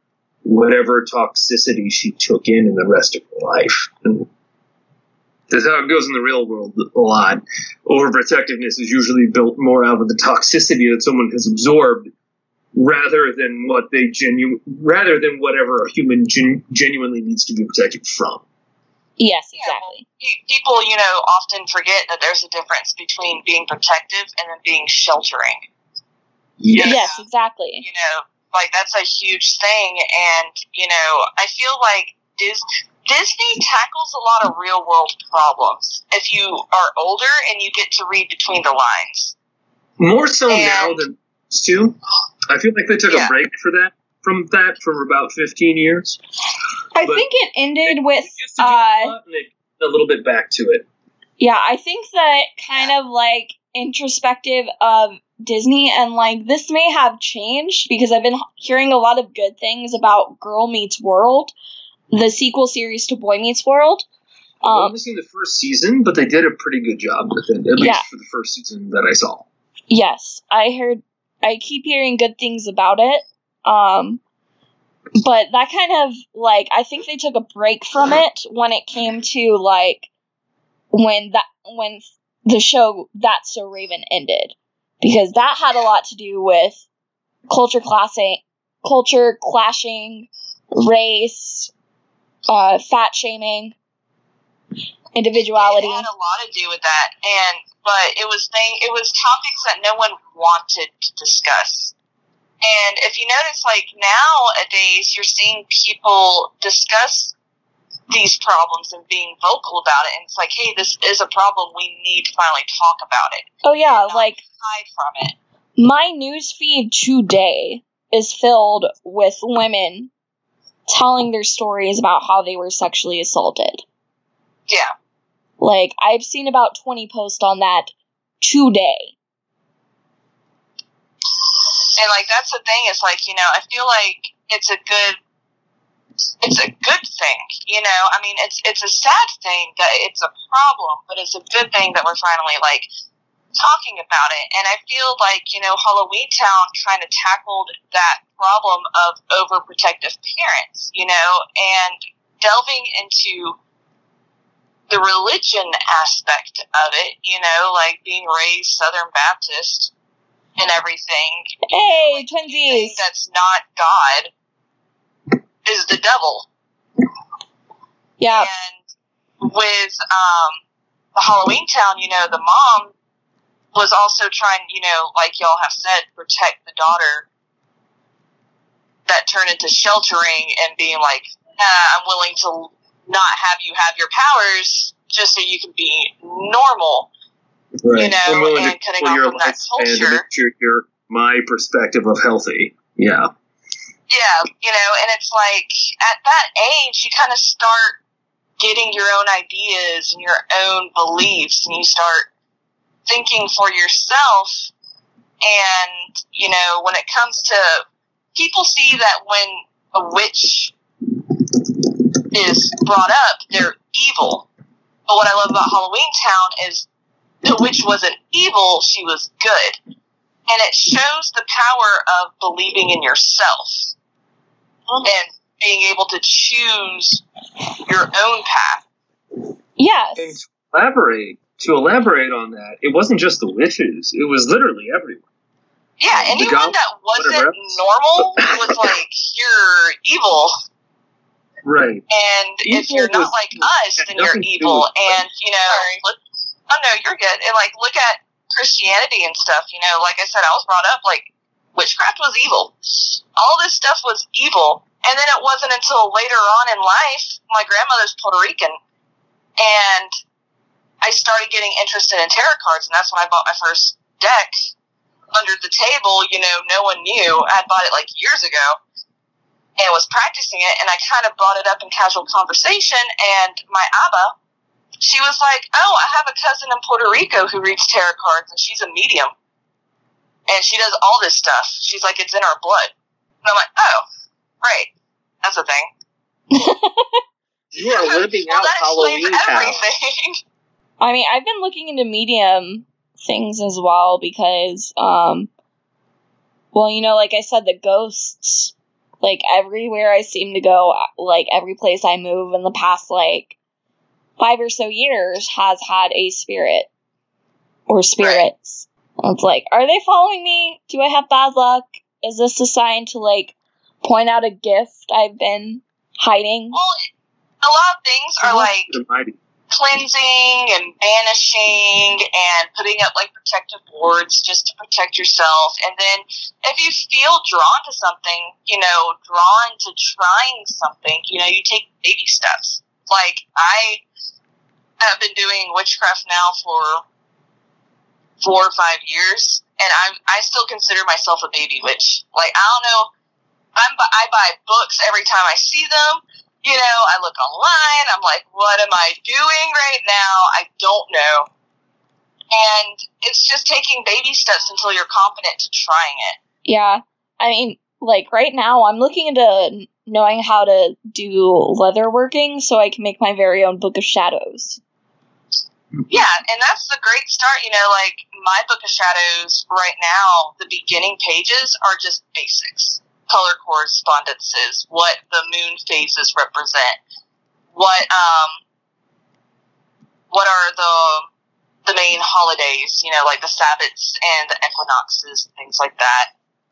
whatever toxicity she took in in the rest of her life. And that's how it goes in the real world a lot. Overprotectiveness is usually built more out of the toxicity that someone has absorbed rather than what they genu rather than whatever a human gen- genuinely needs to be protected from. Yes, exactly. Yeah, well, people, you know, often forget that there's a difference between being protective and then being sheltering. Yes. yes, exactly. You know, like that's a huge thing, and you know, I feel like Dis- Disney tackles a lot of real world problems if you are older and you get to read between the lines. More so And- now than too. I feel like they took Yeah. a break for that from that for about fifteen years. I But- think it ended with They used to do a uh lot, and they a little bit back to it. yeah, I think that kind of like introspective of Disney and like this may have changed because I've been hearing a lot of good things about Girl Meets World, the sequel series to Boy Meets World. I've Um only seen the first season, but they did a pretty good job with it, at least for the first season that I saw. yes, I heard I keep hearing good things about it. Um but that kind of like I think they took a break from it when it came to like when that when the show That's So Raven ended because that had a lot to do with culture classing, culture clashing, race, uh, fat shaming, individuality. It had a lot to do with that, and but it was thing. It was topics that no one wanted to discuss. And if you notice, like nowadays, you're seeing people discuss these problems and being vocal about it. And it's like, hey, this is a problem. We need to finally talk about it. Oh yeah, like hide from it. my news feed today is filled with women telling their stories about how they were sexually assaulted. Yeah. Like I've seen about 20 posts on that today. And like that's the thing. It's like you know, I feel like it's a good, it's a good thing. You know, I mean, it's it's a sad thing that it's a problem, but it's a good thing that we're finally like talking about it. And I feel like you know, Halloween Town kind of tackled that problem of overprotective parents. You know, and delving into the religion aspect of it. You know, like being raised Southern Baptist and everything Hey, like, twinsies. that's not God is the devil. Yeah. And with um, the Halloween Town, you know, the mom was also trying, you know, like y'all have said, protect the daughter. That turned into sheltering and being like, nah, I'm willing to not have you have your powers just so you can be normal. Right. know, and to cutting off from that lifespan to culture. make sure you're my perspective of healthy. Yeah. Yeah, you know, and it's like at that age, you kind of start getting your own ideas and your own beliefs, and you start thinking for yourself And, you know, when it comes to people see that when a witch is brought up, they're evil. But what I love about Halloween Town is the witch wasn't evil, she was good. And it shows the power of believing in yourself and being able to choose your own path. Yes. And to elaborate, to elaborate on that, it wasn't just the witches; it was literally everyone. Yeah, The anyone goblin, that wasn't whatever. normal was like, you're evil. Right. And if you're not was- like us, then you're nothing to do evil. And, you know, look, oh no, you're good. And like, look at Christianity and stuff. You know, like I said, I was brought up like witchcraft was evil. All this stuff was evil. And then it wasn't until later on in life, my grandmother's Puerto Rican, and I started getting interested in tarot cards, and that's when I bought my first deck under the table. You know, no one knew. I had bought it like years ago and was practicing it, and I kind of brought it up in casual conversation, and my Abba, she was like, "Oh, I have a cousin in Puerto Rico who reads tarot cards, and she's a medium, and she does all this stuff. She's like, it's in our blood." And I'm like, "Oh, right, that's a thing." You are living well, out that Halloween Town. everything. I mean, I've been looking into medium things as well because, um, well, you know, like I said, the ghosts, like everywhere I seem to go, like every place I move in the past, like five or so years has had a spirit or spirits. And It's like, are they following me? Do I have bad luck? Is this a sign to like point out a gift I've been hiding? Well, a lot of things are like cleansing and banishing and putting up like protective boards just to protect yourself. And then if you feel drawn to something, you know, drawn to trying something, you know, you take baby steps. Like I have been doing witchcraft now for four or five years, and I I still consider myself a baby witch. Like I don't know, I'm I buy books every time I see them. You know, I look online. I'm like, what am I doing right now? I don't know. And it's just taking baby steps until you're confident to trying it. Yeah. I mean, like right now, I'm looking into knowing how to do leather working so I can make my very own book of shadows. Yeah, and that's the great start. You know, like my book of shadows right now, the beginning pages are just basics, color correspondences, what the moon phases represent, what um, what are the the main holidays. You know, like the Sabbats and the equinoxes, and things like that,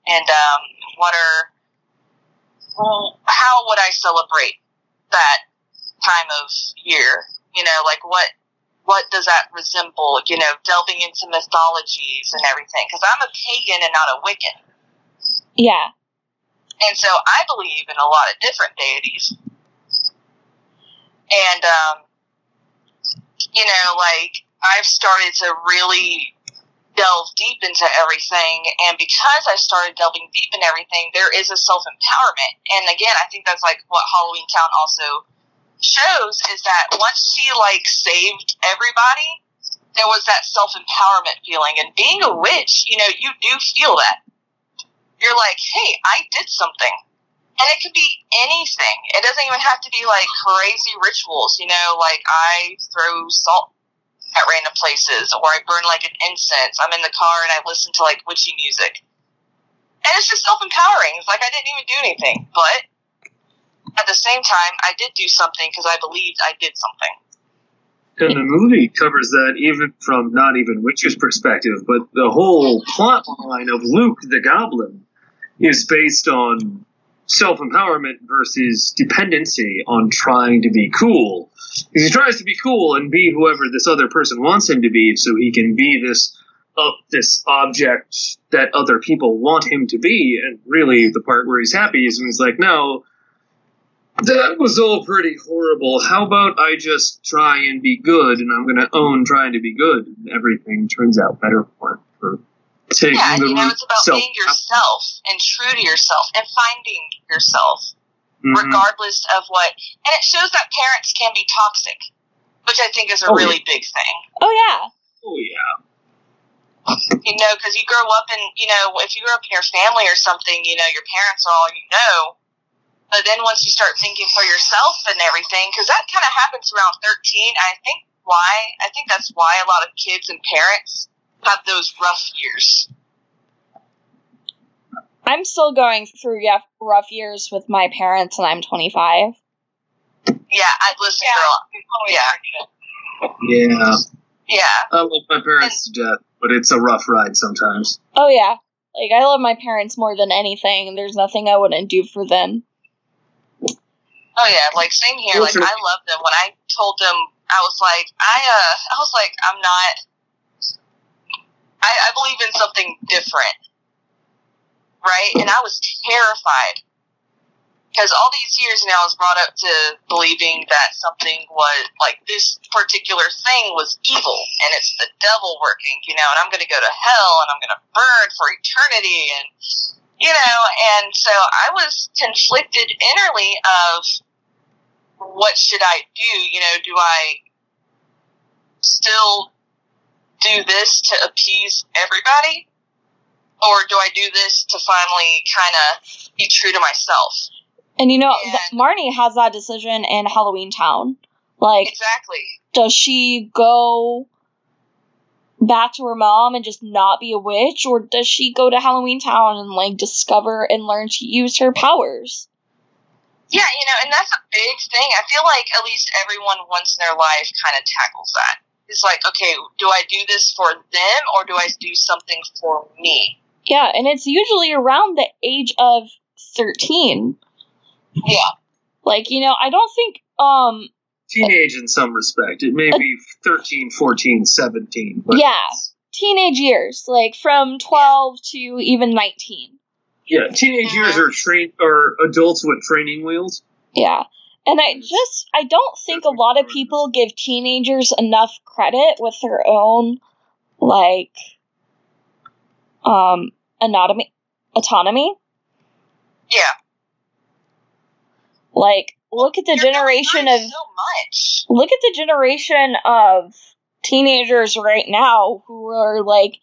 and um, what are well, how would I celebrate that time of year? You know, like what what does that resemble? You know, delving into mythologies and everything. Because I'm a pagan and not a Wiccan, Yeah. and so I believe in a lot of different deities. And um, you know, like I've started to really delve deep into everything, and because I started delving deep in everything, there is a self empowerment. And again, I think that's like what Halloween Town also shows is that once she like saved everybody, there was that self empowerment feeling. And being a witch, you know, you do feel that. You're like, hey, I did something. And it could be anything. It doesn't even have to be like crazy rituals, you know, like I throw salt at random places or I burn like an incense. I'm in the car and I listen to like witchy music. And it's just self empowering. It's like I didn't even do anything. But at the same time, I did do something because I believed I did something. And the movie covers that even from not even Witcher's perspective, but the whole plot line of Luke the Goblin is based on self empowerment versus dependency on trying to be cool. Because he tries to be cool and be whoever this other person wants him to be, so he can be this uh, this object that other people want him to be. And really, the part where he's happy is when he's like, "No, that was all pretty horrible. How about I just try and be good, and I'm going to own trying to be good, and everything turns out better for him for taking Yeah, and the you know, it's about self- being yourself and true to yourself and finding yourself, Mhm. regardless of what. And it shows that parents can be toxic, which I think is a Oh, really big thing. Oh, yeah. Oh yeah, You know, because you grow up in, you know, if you grow up in your family or something, you know, your parents are all you know. But then once you start thinking for yourself and everything, because that kind of happens around 13, I think why, I think that's why a lot of kids and parents have those rough years. I'm still going through rough, rough years with my parents, and I'm 25. Yeah, I listen, girl. Yeah. Yeah. Yeah. I love my parents to death, but it's a rough ride sometimes. Oh yeah, like I love my parents more than anything. There's nothing I wouldn't do for them. Oh yeah, like same here. Like I love them. When I told them, I was like, I uh, I was like, I'm not. I, I believe in something different, right? And I was terrified because all these years now I was brought up to believing that something was like this particular thing was evil and it's the devil working, you know, and I'm going to go to hell and I'm going to burn for eternity and you know, and so I was conflicted innerly of what should I do? You know, do I still do this to appease everybody? Or do I do this to finally kind of be true to myself? And you know, And- Marnie has that decision in Halloween Town. Like, Exactly. does she go back to her mom and just not be a witch, or does she go to Halloween Town and like discover and learn to use her powers? Yeah, you know, and that's a big thing. I feel like at least everyone once in their life kind of tackles that. It's like, okay, do I do this for them or do I do something for me? Yeah, and it's usually around the age of thirteen. Yeah. Like, you know, I don't think um Teenage in some respect. It may be 13, 14, 17. But Yeah. teenage years, like from twelve to even nineteen. Yeah, teenage years are train are adults with training wheels. Yeah. And I just I don't think a lot of people give teenagers enough credit with their own like um anatomy autonomy. Yeah. Like look at the You're generation of so much. look at the generation of teenagers right now who are like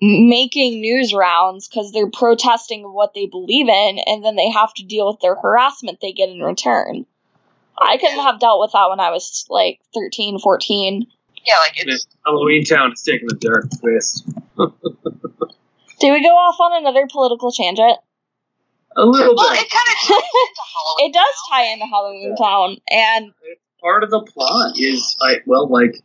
making news rounds because they're protesting what they believe in and then they have to deal with their harassment they get in return i couldn't have dealt with that when i was like 13 14 Yeah, like it's Halloween Town is taking a dark twist. did we go off on another political tangent A little well, bit. it kind of ties into Halloween. it does tie into halloween town and Part of the plot is like well, like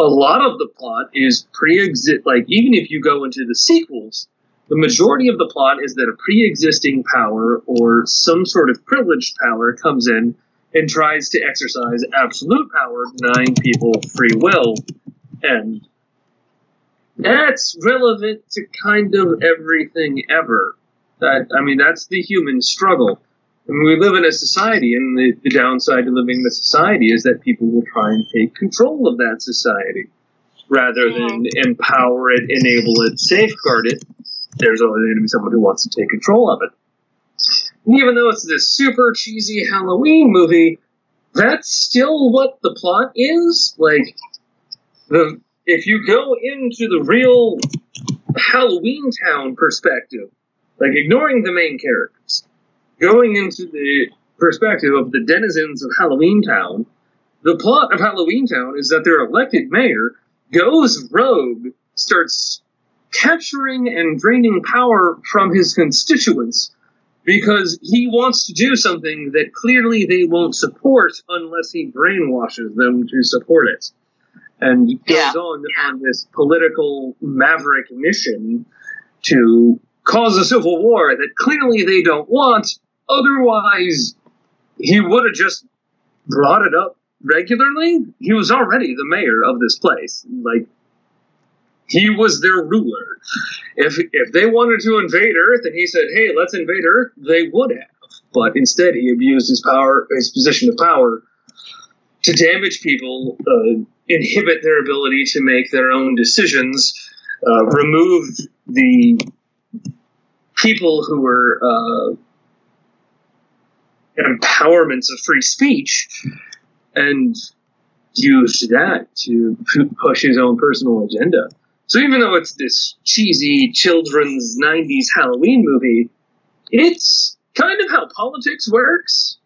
a lot of the plot is pre-exist. Like even if you go into the sequels, the majority of the plot is that a pre-existing power or some sort of privileged power comes in and tries to exercise absolute power, denying people free will, and that's relevant to kind of everything ever. That I mean, that's the human struggle. I mean, we live in a society, and the, the downside to living in a society is that people will try and take control of that society rather than empower it, enable it, safeguard it. There's always going to be someone who wants to take control of it. And even though it's this super cheesy Halloween movie, that's still what the plot is. Like, the if you go into the real Halloween Town perspective, like ignoring the main characters, going into the perspective of the denizens of Halloween Town, the plot of Halloween Town is that their elected mayor goes rogue, starts capturing and draining power from his constituents because he wants to do something that clearly they won't support unless he brainwashes them to support it. And goes Yeah. on on this political maverick mission to cause a civil war that clearly they don't want. Otherwise, he would have just brought it up regularly. He was already the mayor of this place. Like, he was their ruler. If if they wanted to invade Earth and he said, "Hey, let's invade Earth," they would have. But instead, he abused his power, his position of power, to damage people, uh, inhibit their ability to make their own decisions, uh, remove the people who were uh, empowerments of free speech, and used that to push his own personal agenda. So even though it's this cheesy children's 90s Halloween movie, it's kind of how politics works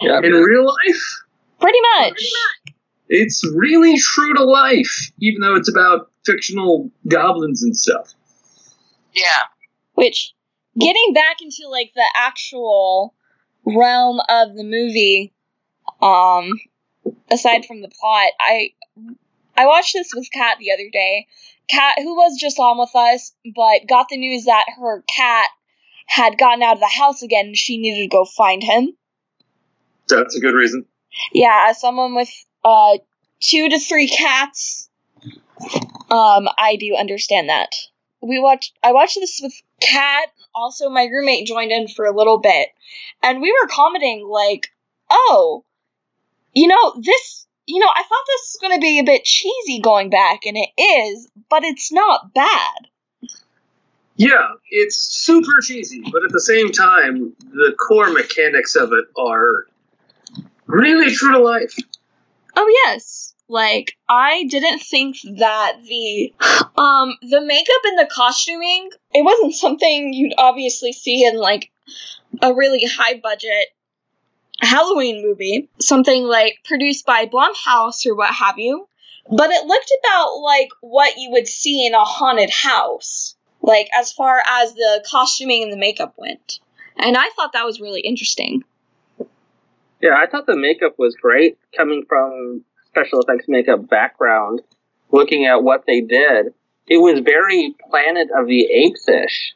Yeah. in real life. Pretty much. It's really true to life, even though it's about fictional goblins and stuff. Yeah. Which, getting back into like the actual realm of the movie, um, aside from the plot, I I watched this with Kat the other day. Kat, who was just on with us, but got the news that her cat had gotten out of the house again and she needed to go find him. That's a good reason. Yeah, as someone with uh two to three cats, um, I do understand that. We watched I watched this with Kat, also my roommate joined in for a little bit, and we were commenting like, oh, you know, this you know, I thought this was gonna be a bit cheesy going back, and it is, but it's not bad. Yeah, it's super cheesy, but at the same time, the core mechanics of it are really true to life. Oh yes. Like I didn't think that the um the makeup and the costuming it wasn't something you'd obviously see in like a really high budget Halloween movie, something like produced by Blumhouse or what have you. But it looked about like what you would see in a haunted house, like as far as the costuming and the makeup went. And I thought that was really interesting. Yeah, I thought the makeup was great coming from special effects makeup background. Looking at what they did, it was very Planet of the Apes ish,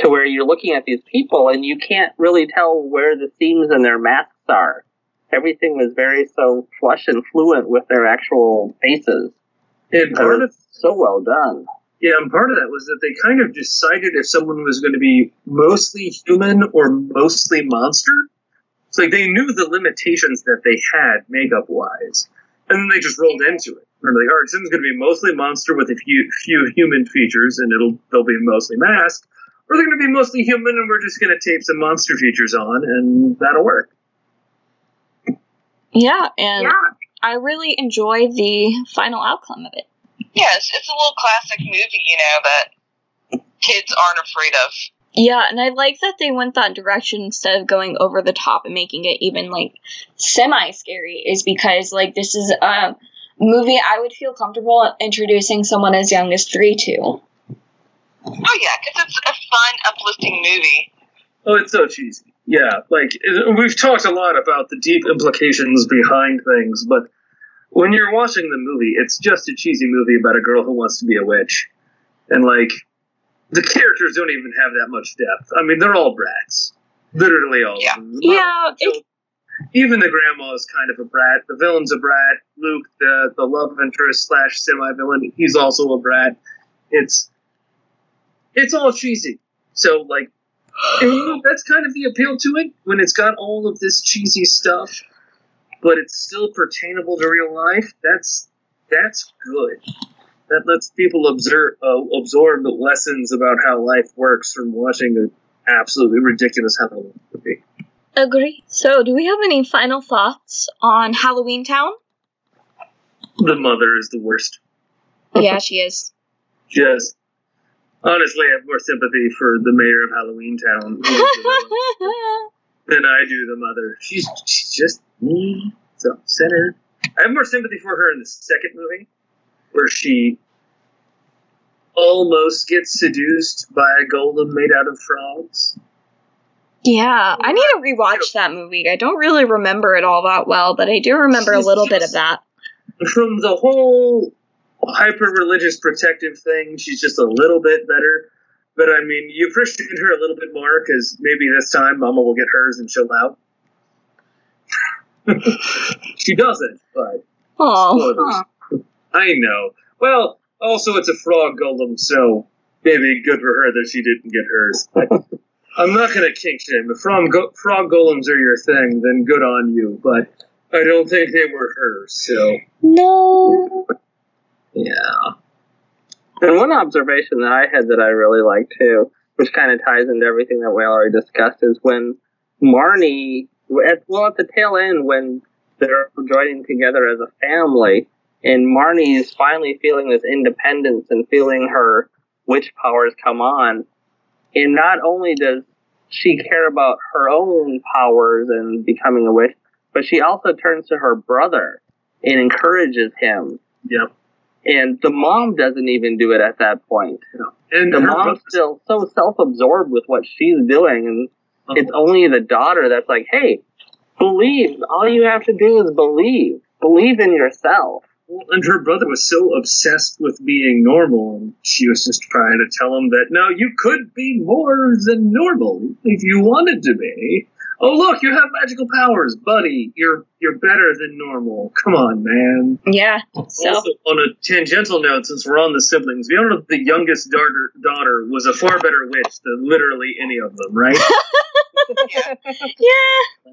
to where you're looking at these people and you can't really tell where the seams in their masks are. Everything was very so flush and fluent with their actual faces. And It part of was so well done. yeah, and part of that was that they kind of decided if someone was going to be mostly human or mostly monster. It's like they knew the limitations that they had makeup wise, and then they just rolled into it. They're like, all right, someone's going to be mostly monster with a few few human features, and it'll they'll be mostly masked, or they're going to be mostly human, and we're just going to tape some monster features on, and that'll work. Yeah, and I really enjoy the final outcome of it. Yes, it's a little classic movie, you know, that kids aren't afraid of. Yeah, and I like that they went that direction instead of going over the top and making it even like semi scary, is because like this is a movie I would feel comfortable introducing someone as young as three to. Oh yeah, because it's a fun, uplifting movie. Oh, it's so cheesy. Yeah, like we've talked a lot about the deep implications behind things, but when you're watching the movie, it's just a cheesy movie about a girl who wants to be a witch, and like the characters don't even have that much depth. I mean, they're all brats, literally all Yeah. of them. Yeah, it, Even the grandma is kind of a brat. The villain's a brat. Luke, the the love interest slash semi villain, he's also a brat. It's it's all cheesy. So like, and that's kind of the appeal to it when it's got all of this cheesy stuff, but it's still pertainable to real life. That's that's good. That lets people observe uh, absorb the lessons about how life works from watching an absolutely ridiculous Halloween movie. agree. So, do we have any final thoughts on Halloween Town? The mother is the worst. yeah, she is. Just honestly, I have more sympathy for the mayor of Halloween Town who is the villain, than I do the mother. She's she's just mean, so center. I have more sympathy for her in the second movie, where she almost gets seduced by a golem made out of frogs. yeah, I need to rewatch that movie. I don't really remember it all that well, but I do remember a little bit of that. From the whole hyper religious protective thing, she's just a little bit better. But I mean, you appreciate her a little bit more because maybe this time Mama will get hers and she'll out. she doesn't, but Oh, spoilers. I know. Well, also it's a frog golem, so maybe good for her that she didn't get hers. I'm not gonna kink shame. If frog, go- frog golems are your thing, then good on you. But I don't think they were hers. So no. yeah. And one observation that I had that I really liked too, which kind of ties into everything that we already discussed, is when Marnie, at, well, at the tail end, when they're joining together as a family, and Marnie is finally feeling this independence and feeling her witch powers come on. And not only does she care about her own powers and becoming a witch, but she also turns to her brother and encourages him. Yep. And the mom doesn't even do it at that point. And The mom's still so self-absorbed with what she's doing, and Oh. it's only the daughter that's like, "Hey, believe. All you have to do is believe. Believe in yourself." Well, and her brother was so obsessed with being normal, and she was just trying to tell him that no, you could be more than normal if you wanted to be. Oh, look, you have magical powers, buddy. You're you're better than normal. Come on, man. Yeah. So Also, on a tangential note, since we're on the siblings, we all know that the youngest daughter daughter was a far better witch than literally any of them, right? Yeah. yeah.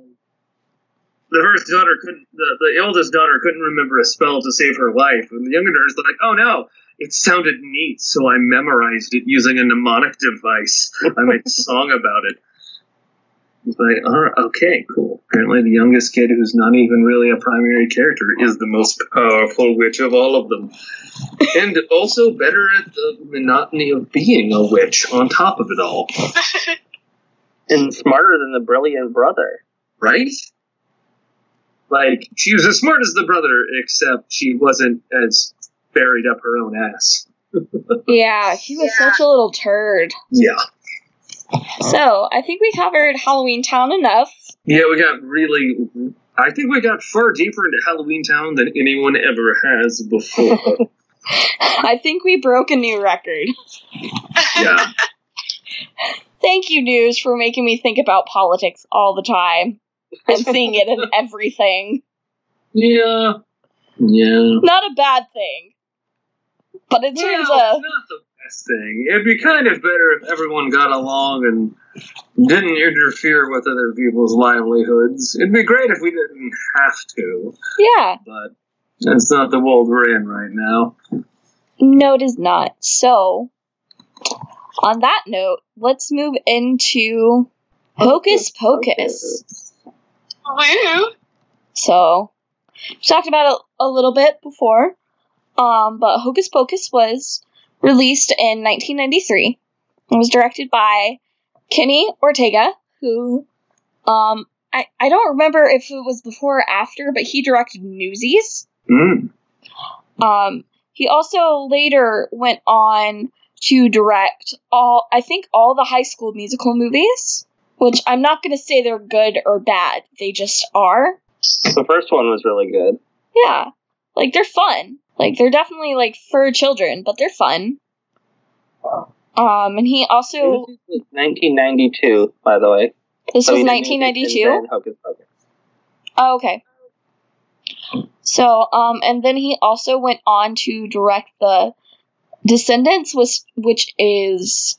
The first daughter couldn't the, the eldest daughter couldn't remember a spell to save her life. And the younger daughter's like oh no it sounded neat so i memorized it using a mnemonic device. I made a song about it. It's like all right, okay cool. Apparently the youngest kid who's not even really a primary character is the most powerful witch of all of them. And also better at the monotony of being a witch on top of it all. And smarter than the brilliant brother. right? Like she was as smart as the brother, except she wasn't as buried up her own ass. Yeah. He was Yeah. such a little turd. Yeah, So I think we covered Halloween Town enough. yeah, we got really. I think we got far deeper into Halloween Town than anyone ever has before. I think we broke a new record. yeah, Thank you, News, for making me think about politics all the time and seeing it in everything. yeah, yeah. Not a bad thing. But in terms Well, of not the best thing. It'd be kind of better if everyone got along and didn't interfere with other people's livelihoods. It'd be great if we didn't have to, yeah, but that's not the world we're in right now. no, it is not. So, on that note, let's move into Hocus Pocus. Woo! So, we talked about it a little bit before, um, but Hocus Pocus was released in 1993. It was directed by Kenny Ortega, who, um, I, I don't remember if it was before or after, but he directed Newsies. Mm. Um, he also later went on to direct all, I think, all the High School Musical movies, which I'm not going to say they're good or bad. They just are. The first one was really good. Yeah. Like they're fun. Like they're definitely like for children, but they're fun. Um and he also This was 1992, by the way. this So was make it 1992. Hocus Pocus. Oh, okay. So, um, and then he also went on to direct the Descendants, which which is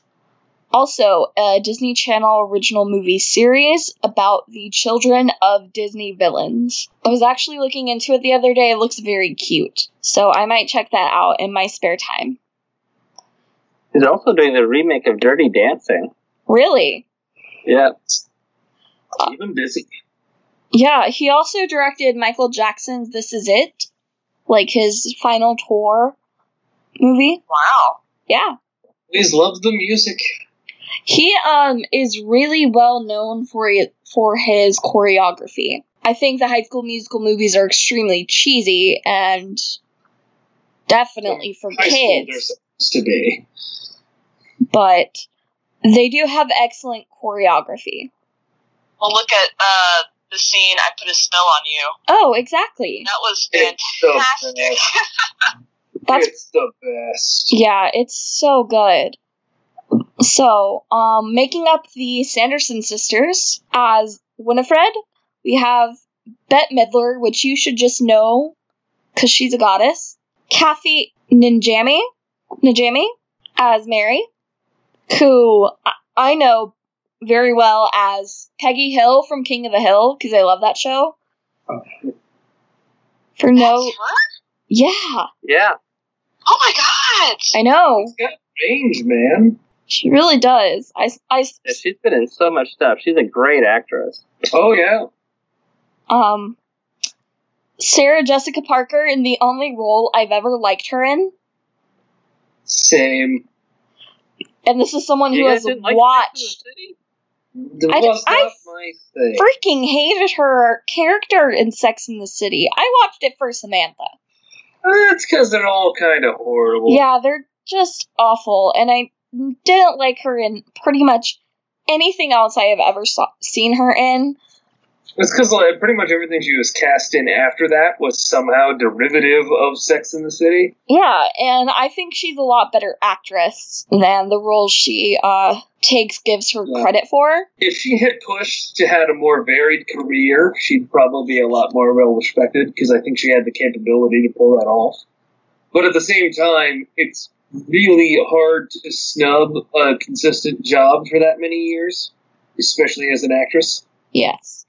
also a Disney Channel original movie series about the children of Disney villains. I was actually looking into it the other day. It looks very cute, so I might check that out in my spare time. He's also doing the remake of Dirty Dancing. Really? Yeah. Uh, Even busy. Yeah, he also directed Michael Jackson's This Is It, like his final tour movie. Wow. Yeah. Always loved the music. He um is really well known for it, for his choreography. I think the High School Musical movies are extremely cheesy and definitely for High they're kids, supposed to be. but they do have excellent choreography. Well, look at uh, the scene I put a spell on you. Oh, exactly. That was It's the fantastic. best. That's It's the best. Yeah, it's so good. So, um, making up the Sanderson sisters as Winifred, we have Bette Midler, which you should just know because she's a goddess. Kathy Ninjami, Najimy as Mary, who I- I know very well as Peggy Hill from King of the Hill because I love that show. For no, yeah, Yeah. Oh my god! I know It's got range, man. She really does. I, I yeah. She's been in so much stuff. She's a great actress. Oh yeah. Um, Sarah Jessica Parker in the only role I've ever liked her in. Same. And this is someone who You has guys didn't like watched. Sex the City? That I- was I my thing. Freaking hated her character in Sex in the City. I watched it for Samantha. That's because they're all kind of horrible. Yeah, they're just awful, and I didn't like her in pretty much anything else I have ever saw- seen her in. It's because like, pretty much everything she was cast in after that was somehow derivative of Sex in the City. Yeah, and I think she's a lot better actress than the roles she uh takes gives her Yeah. credit for. If she had pushed to had a more varied career, she'd probably be a lot more well respected because I think she had the capability to pull that off. But at the same time, it's really hard to snub a consistent job for that many years, especially as an actress. Yes.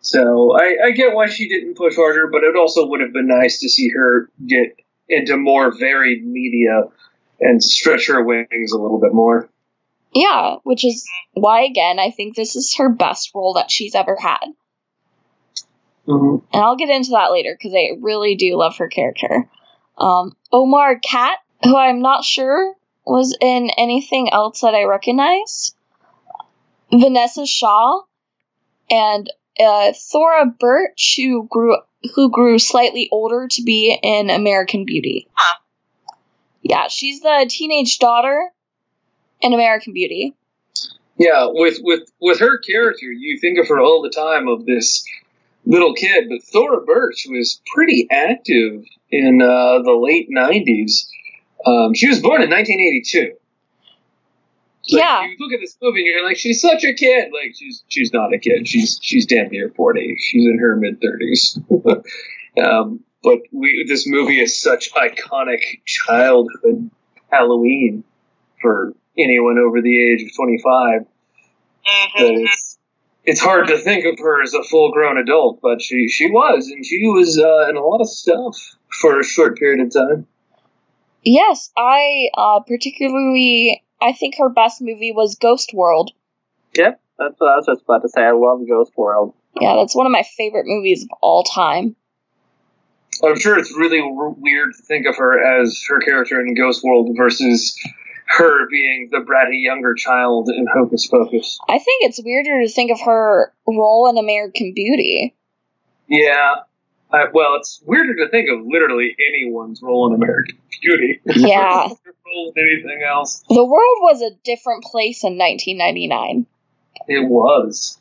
So I, I get why she didn't push harder, but it also would have been nice to see her get into more varied media and stretch her wings a little bit more. Yeah, which is why again I think this is her best role that she's ever had. Mm-hmm. and I'll get into that later because I really do love her character. Um, Omri Katz, who I'm not sure was in anything else that I recognize, Vinessa Shaw, and uh, Thora Birch, who grew who grew slightly older to be in American Beauty. Huh. Yeah, she's the teenage daughter in American Beauty. Yeah, with with with her character, you think of her all the time of this little kid, but Thora Birch was pretty active in uh, the late '90s. Um, she was born in 1982. Like, Yeah. you look at this movie and you're like, she's such a kid. Like she's she's not a kid. She's she's damn near 40. She's in her mid 30s. um, but we this movie is such iconic childhood Halloween for anyone over the age of 25 Mm-hmm. It's it's hard to think of her as a full grown adult, but she she was, and she was uh, in a lot of stuff for a short period of time. Yes, I uh, particularly I think her best movie was Ghost World. Yep, that's what I was just about to say. I love Ghost World. Yeah, that's one of my favorite movies of all time. I'm sure it's really w- weird to think of her as her character in Ghost World versus her being the bratty younger child in Hocus Pocus. I think it's weirder to think of her role in American Beauty. Yeah. I, well, it's weirder to think of literally anyone's role in American Beauty. Yeah. Role in anything else. The world was a different place in 1999. It was.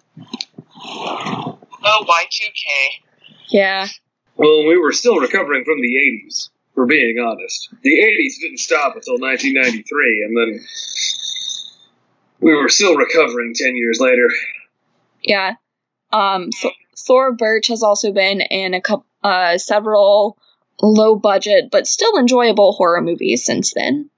Oh, Y2K. Yeah. Well, we were still recovering from the 80s, for being honest. The 80s didn't stop until 1993, and then we were still recovering 10 years later. Yeah. Um, so, Thora Birch has also been in a couple, uh, several low budget but still enjoyable horror movies since then.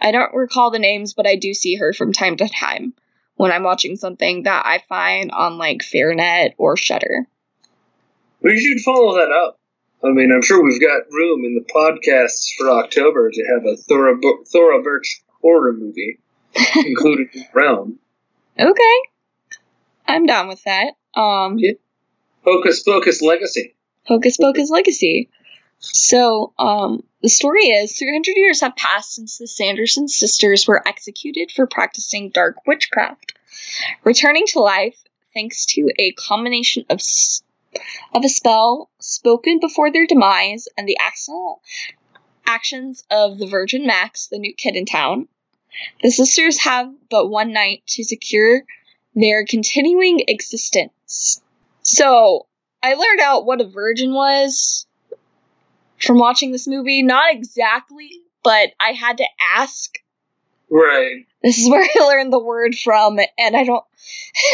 I don't recall the names, but I do see her from time to time when I'm watching something that I find on like FEARnet or Shudder. We should follow that up. I mean, I'm sure we've got room in the podcasts for October to have a Thora, Thora Birch horror movie included in the realm. Okay. I'm down with that. Um, Yeah. Hocus Pocus Legacy. Hocus Pocus Legacy. So, um, the story is 300 years have passed since the Sanderson sisters were executed for practicing dark witchcraft. Returning to life thanks to a combination of s- of a spell spoken before their demise and the accidental actions of the Virgin Max, the new kid in town, the sisters have but one night to secure their continuing existence. So, I learned out what a virgin was from watching this movie. Not exactly, but I had to ask. Right. This is where I learned the word from, and I don't.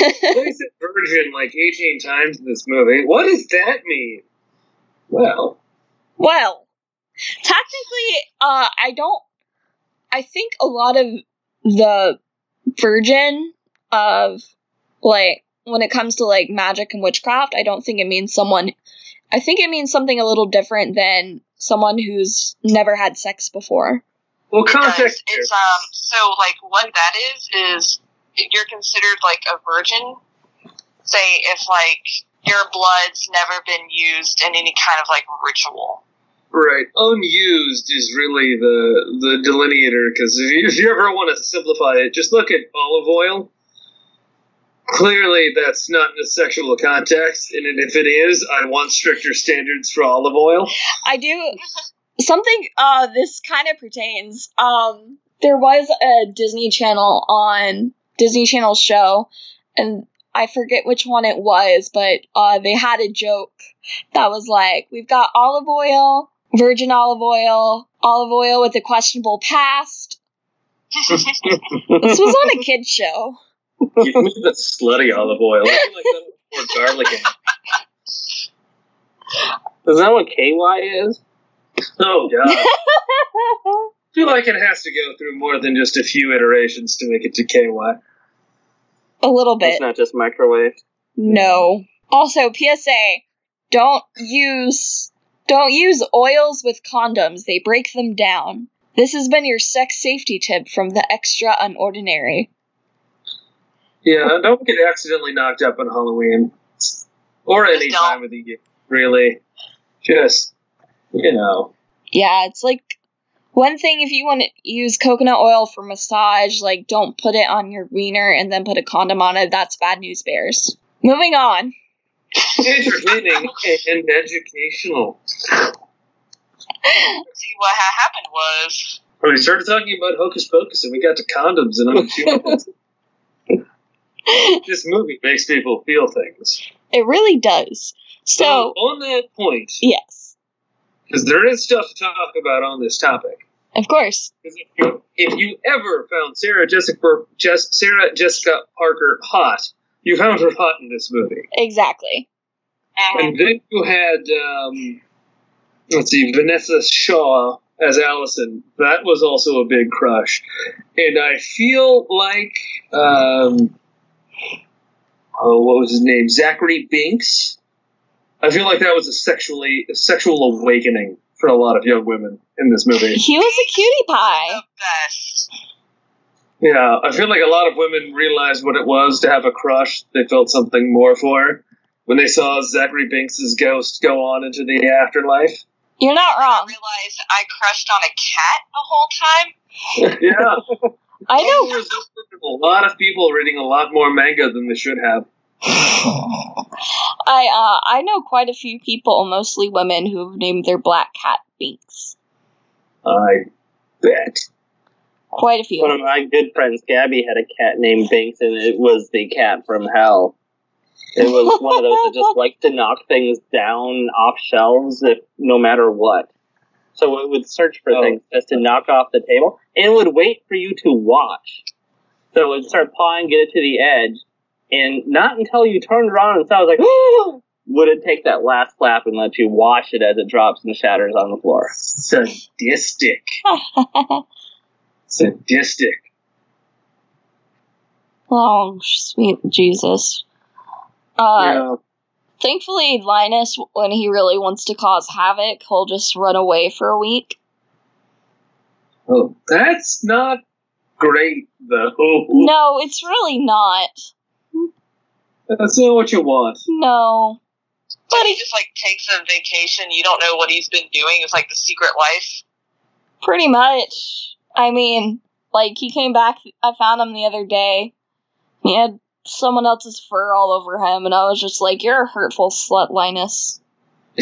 They said virgin like 18 times in this movie. What does that mean? Well, well, technically, uh, I don't. I think a lot of the virgin of like when it comes to like magic and witchcraft, I don't think it means someone. I think it means something a little different than someone who's never had sex before. Well, It context. It's um. So like, what that is is you're considered like a virgin. Say if like your blood's never been used in any kind of like ritual. Right, unused is really the the delineator because if, you- if you ever want to simplify it, just look at olive oil. Clearly, that's not in a sexual context, and if it is, I want stricter standards for olive oil. I do something uh this kind of pertains. Um there was a Disney Channel on Disney Channel show and I forget which one it was, but uh they had a joke that was like, we've got olive oil, virgin olive oil, olive oil with a questionable past. This was on a kids show. Give me the slutty olive oil. I like that's more garlic. in it. Isn't that what KY is? Oh god, I feel like it has to go through more than just a few iterations to make it to KY. a little bit. It's not just microwave. No. Also, PSA: don't use don't use oils with condoms. They break them down. This has been your sex safety tip from the extra unordinary. Yeah, don't get accidentally knocked up on Halloween. Or any time of the year, really. Just, you know. Yeah, it's like one thing if you want to use coconut oil for massage, like don't put it on your wiener and then put a condom on it. That's bad news bears. Moving on. Entertaining and educational. See what ha- happened was When we started talking about Hocus Pocus and we got to condoms and I'm this movie makes people feel things. It really does. So, So, on that point, yes, because there is stuff to talk about on this topic. of course. If you, if you ever found Sarah Jessica Jess, Sarah Jessica Parker hot, you found her hot in this movie. Exactly. And then you had, um, let's see, Vinessa Shaw as Allison. That was also a big crush. And I feel like, um, oh, what was his name? Thackery Binx. I feel like that was a sexually a sexual awakening for a lot of young women in this movie. He was a cutie pie. the best. Yeah, I feel like a lot of women realized what it was to have a crush. They felt something more for when they saw Thackery Binx' ghost go on into the afterlife. You're not I wrong. realized I crushed on a cat the whole time. yeah, I know. There a lot of people reading a lot more manga than they should have. I uh I know quite a few people, mostly women, who have named their black cat Binks. I bet. Quite a few. One of my good friends, Gabby, had a cat named Binks, and it was the cat from hell. It was one of those that just liked to knock things down off shelves, if no matter what. So it would search for Oh. things just to knock off the table, and it would wait for you to watch. So it would start pawing, get it to the edge, and not until you turned around and saw, it was like, oh, would it take that last flap and let you watch it as it drops and shatters on the floor. Sadistic. Sadistic. oh, sweet Jesus. Uh, yeah. thankfully, Linus, when he really wants to cause havoc, he'll just run away for a week. Oh, that's not great, though. No, it's really not. That's not what you want. No. But he just like takes a vacation. You don't know what he's been doing. It's like the secret life. Pretty much. I mean, like, he came back, I found him the other day. He had someone else's fur all over him, and I was just like, you're a hurtful slut, Linus.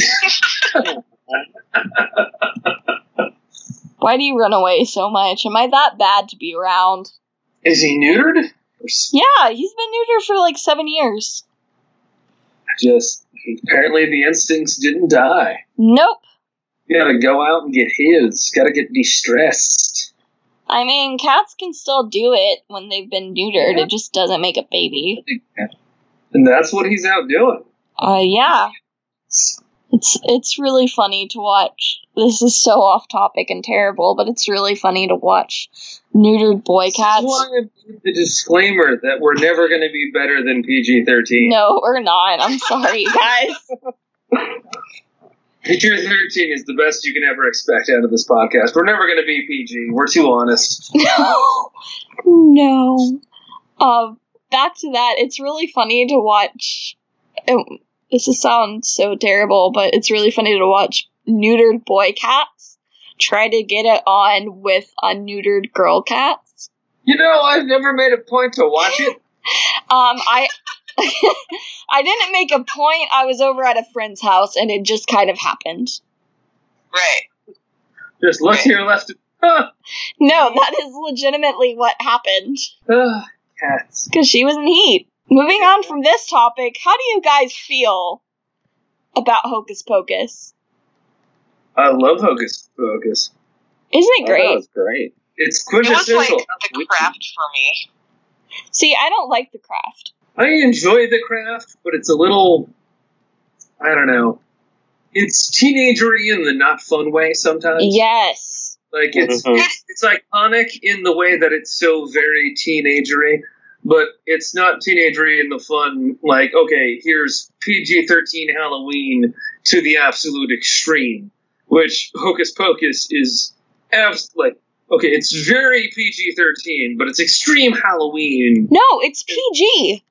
Why do you run away so much? Am I that bad to be around? Is he neutered? Or s- Yeah, he's been neutered for like seven years. Just apparently the instincts didn't die. Nope. You gotta go out and get his. Gotta get de-stressed. I mean, cats can still do it when they've been neutered. It just doesn't make a baby. And that's what he's out doing. Uh, yeah. It's it's it's really funny to watch. This is so off topic and terrible, but it's really funny to watch neutered boy cats. why I made the disclaimer that we're never gonna be better than PG-13. No, we're not. I'm sorry, guys. PG-13 is the best you can ever expect out of this podcast. We're never gonna be PG. We're too honest. No, no. Um, back to that. It's really funny to watch. This is, sounds so terrible, but it's really funny to watch neutered boy cats try to get it on with unneutered girl cats. You know, I've never made a point to watch it. Um, I I didn't make a point. I was over at a friend's house and it just kind of happened. Right. Just look to your left. No, that is legitimately what happened. cats. Because she was in heat. Moving on from this topic, how do you guys feel about Hocus Pocus? I love Hocus Pocus. Isn't it Oh, that great? was great. It's It was like quintessential. the craft for me. See, I don't like the craft. I enjoy the craft, but it's a little. I don't know. It's teenagery in the not fun way sometimes. Yes. Like it's Mhm. it's, it's iconic in the way that it's so very teenagery, but it's not teenagery in the fun. Like okay, here's PG thirteen Halloween to the absolute extreme, which Hocus Pocus is. Abs- like okay, it's very PG thirteen, but it's extreme Halloween. No, it's PG.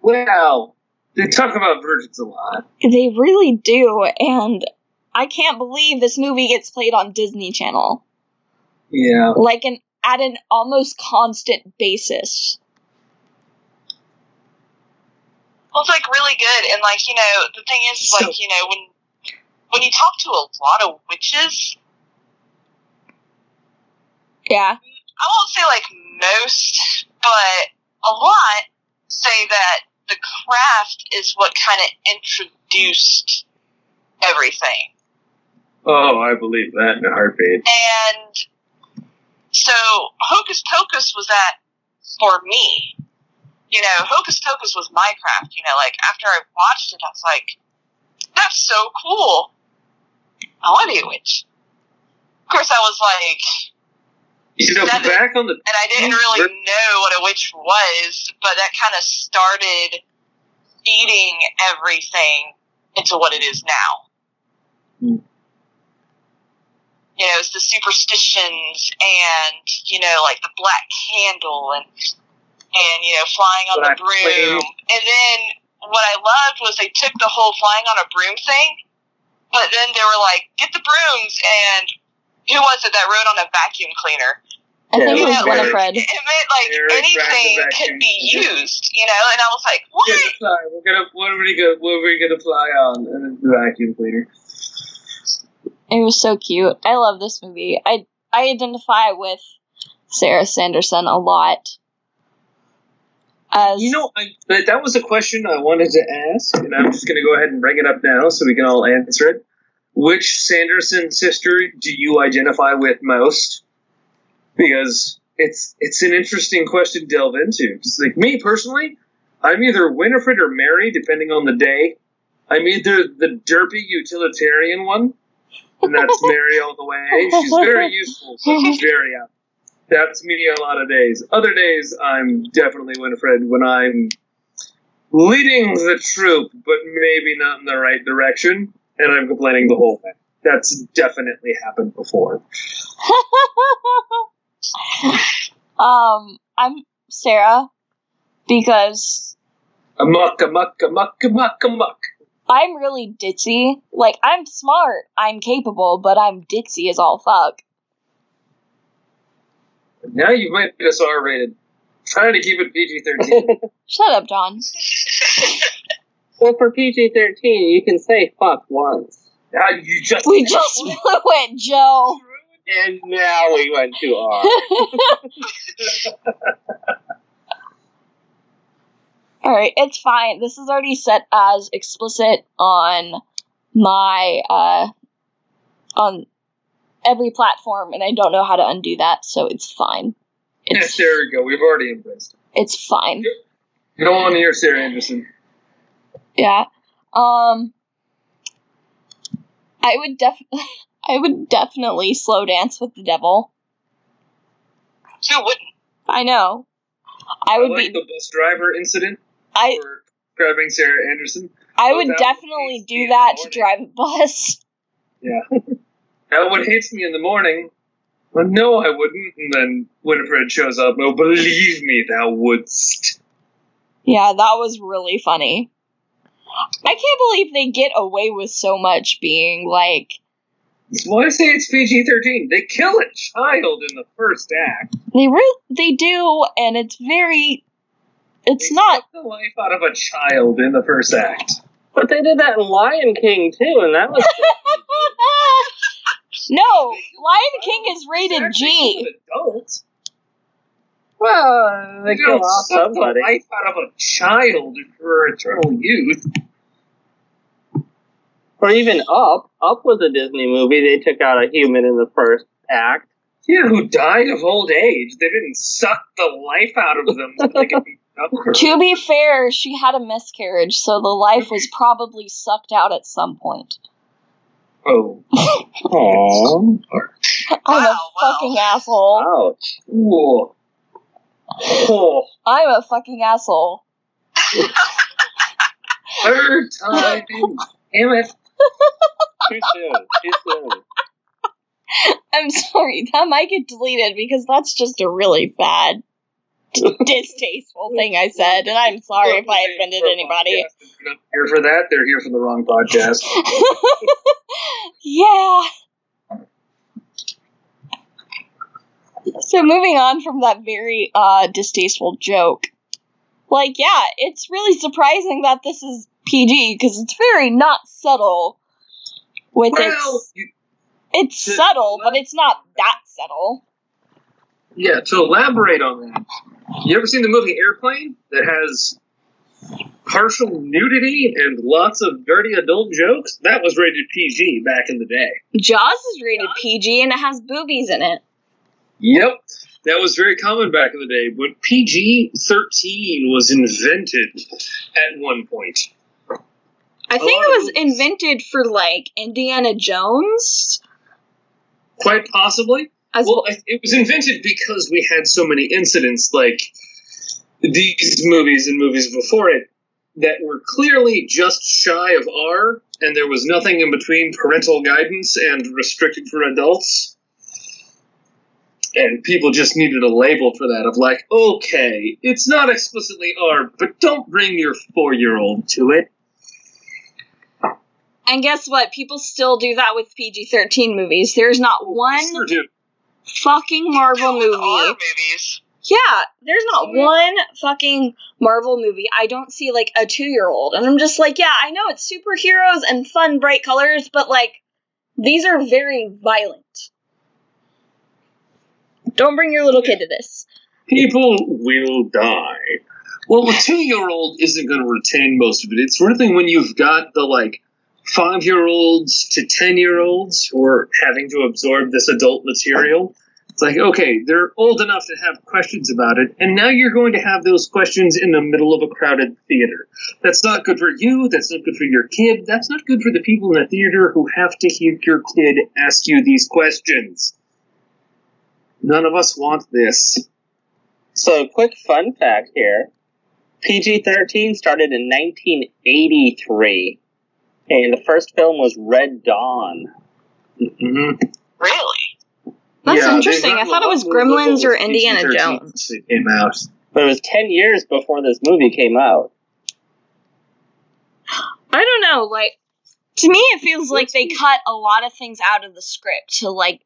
Well, they talk about virgins a lot. They really do, and I can't believe this movie gets played on Disney Channel. Yeah. Like an at an almost constant basis. Well, it's like really good, and like you know, the thing is, is like you know, when when you talk to a lot of witches, Yeah. I won't say like most, but a lot say that the craft is what kind of introduced everything. Oh, I believe that in a heartbeat. And so Hocus Pocus was that for me. You know, Hocus Pocus was my craft. You know, like after I watched it, I was like, that's so cool. I want to be a witch. Of course, I was like, You know, Seven. back on the and I didn't really know what a witch was, but that kind of started feeding everything into what it is now. Hmm. You know, it's the superstitions and, you know, like the black candle and, and, you know, flying on Black the broom. flame. And then what I loved was they took the whole flying on a broom thing, but then they were like, get the brooms and who was it that rode on a vacuum cleaner? I think it it was was Winifred. It meant like Eric anything could be used, you know. And I was like, what? Get the fly. We're gonna what are we gonna what are we gonna fly on? And it's the vacuum cleaner. It was so cute. I love this movie. I I identify with Sarah Sanderson a lot. As You know, I, that, was a question I wanted to ask, and I'm just gonna go ahead and bring it up now so we can all answer it. Which Sanderson sister do you identify with most? Because it's it's an interesting question to delve into. like me personally, I'm either Winifred or Mary, depending on the day. I'm either the derpy utilitarian one, and that's Mary all the way. She's very useful, but she's very out. That's me a lot of days. Other days, I'm definitely Winifred when I'm leading the troop, but maybe not in the right direction, and I'm complaining the whole thing. That's definitely happened before. um, I'm Sarah because Amok, amok, amok, amok, amok. I'm really ditzy. Like I'm smart, I'm capable, but I'm ditzy as all fuck. Now you've made us R rated. Trying to keep it PG 13. Shut up, John. well, for PG 13, you can say fuck once. now you just. We just blew it, Joe. And now we went to R. Alright, it's fine. This is already set as explicit on my uh on every platform and I don't know how to undo that, so it's fine. Yes, It's there we go. We've already embraced it. it's fine. You don't want to hear Sarah Sanderson. Yeah. Um I would def I would definitely slow dance with the devil. Who wouldn't? I know. I I would like be the bus driver incident I for grabbing Sarah Sanderson. I would definitely do that to drive a bus. Yeah. What hates me in the morning, well, no, I wouldn't. And then Winifred shows up. Oh, believe me, thou wouldst. Yeah, that was really funny. I can't believe they get away with so much being like why I say it's PG thirteen. They kill a child in the first act. they re- they do, and it's very. It's They not. suck the life out of a child in the first act. But they did that in Lion King too, and that was no, Lion oh, King is rated Actually, G. an adult. well, they They kill don't off suck the somebody. life out of a child for eternal youth. Or even Up. Up was a Disney movie. They took out a human in the first act. Yeah, who died of old age. They didn't suck the life out of them. so they could be younger. To be fair, she had a miscarriage, so the life was probably sucked out at some point. Oh. Aww. I'm Wow, a wow. fucking asshole. Ouch. Whoa. Oh. I'm a fucking asshole. Third time. Damn it. Too soon. Too soon. I'm sorry, that might get deleted because that's just a really bad, distasteful thing I said, and I'm sorry if I offended anybody. They're not here for that. They're here for the wrong podcast. yeah. So moving on from that very uh, distasteful joke, like yeah, it's really surprising that this is PG because it's very not subtle with Well, its. you, It's to- subtle, but it's not that subtle. yeah, to elaborate on that, you ever seen the movie Airplane that has partial nudity and lots of dirty adult jokes? That was rated PG back in the day. Jaws is rated PG and it has boobies in it. Yep. That was very common back in the day, but PG 13 was invented at one point. I think it was invented for like Indiana Jones. Quite possibly. As Well, I- it was invented because we had so many incidents like these movies and movies before it that were clearly just shy of R, and there was nothing in between parental guidance and restricted for adults. And people just needed a label for that of like, okay, it's not explicitly R, but don't bring your four year old to it. and guess what? People still do that with PG thirteen movies. There's not one Sure do. Fucking Marvel With R movie. movies. Yeah, there's not one fucking Marvel movie. I don't see like a two year old. And I'm just like, yeah, I know it's superheroes and fun, bright colors, but like, these are very violent. Don't bring your little kid to this. people will die. Well, a two year old isn't going to retain most of it. It's really when you've got the like five year olds to ten year olds who are having to absorb this adult material. It's like, okay, they're old enough to have questions about it, and now you're going to have those questions in the middle of a crowded theater. That's not good for you, that's not good for your kid, that's not good for the people in the theater who have to hear your kid ask you these questions. None of us want this. So, quick fun fact here PG 13 started in 1983, and the first film was Red Dawn. Mm-hmm. Really? That's interesting. I thought it was Gremlins or Indiana Jones. It came out. But it was 10 years before this movie came out. I don't know, like to me it feels like they cut a lot of things out of the script to like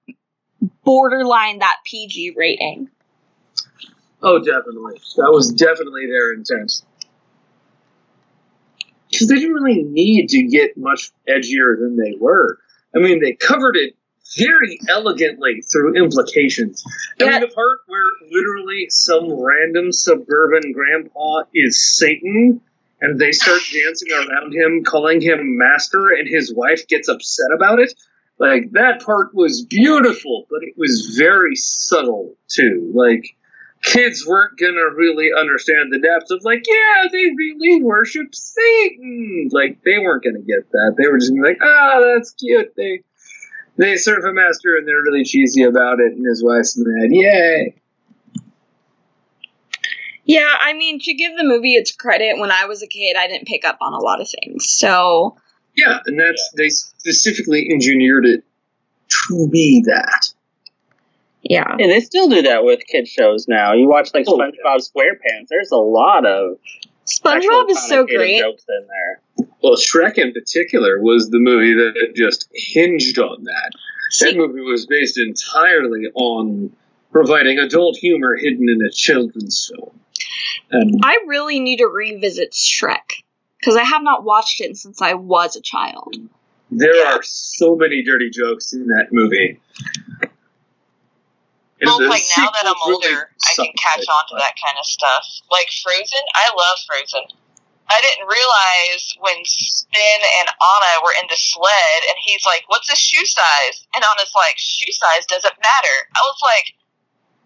borderline that PG rating. Oh, definitely. That was definitely their intent. Because they didn't really need to get much edgier than they were. I mean, they covered it very elegantly through implications. I Yeah. mean, the part where literally some random suburban grandpa is Satan and they start dancing around him, calling him master, and his wife gets upset about it. Like, that part was beautiful, but it was very subtle, too. Like, kids weren't gonna really understand the depths of like, yeah, they really worship Satan. Like they weren't gonna get that. They were just gonna be like, ah, that's cute. They they serve a master and they're really cheesy about it, and his wife's mad. Yay! Yeah, I mean to give the movie its credit, when I was a kid I didn't pick up on a lot of things. So Yeah, and that's they specifically engineered it to be that. Yeah. And they still do that with kid shows now. You watch like Oh, SpongeBob SquarePants, there's a lot of SpongeBob is so great. Jokes in there. Well, Shrek in particular was the movie that just hinged on that. That movie was based entirely on providing adult humor hidden in a children's film. And I really need to revisit Shrek because I have not watched it since I was a child. there are so many dirty jokes in that movie. Well, like now that I'm really older, I can catch on to that kind of stuff. Like Frozen, I love Frozen. I didn't realize when Sven and Anna were in the sled, and he's like, "What's his shoe size?" And Anna's like, "Shoe size doesn't matter." I was like,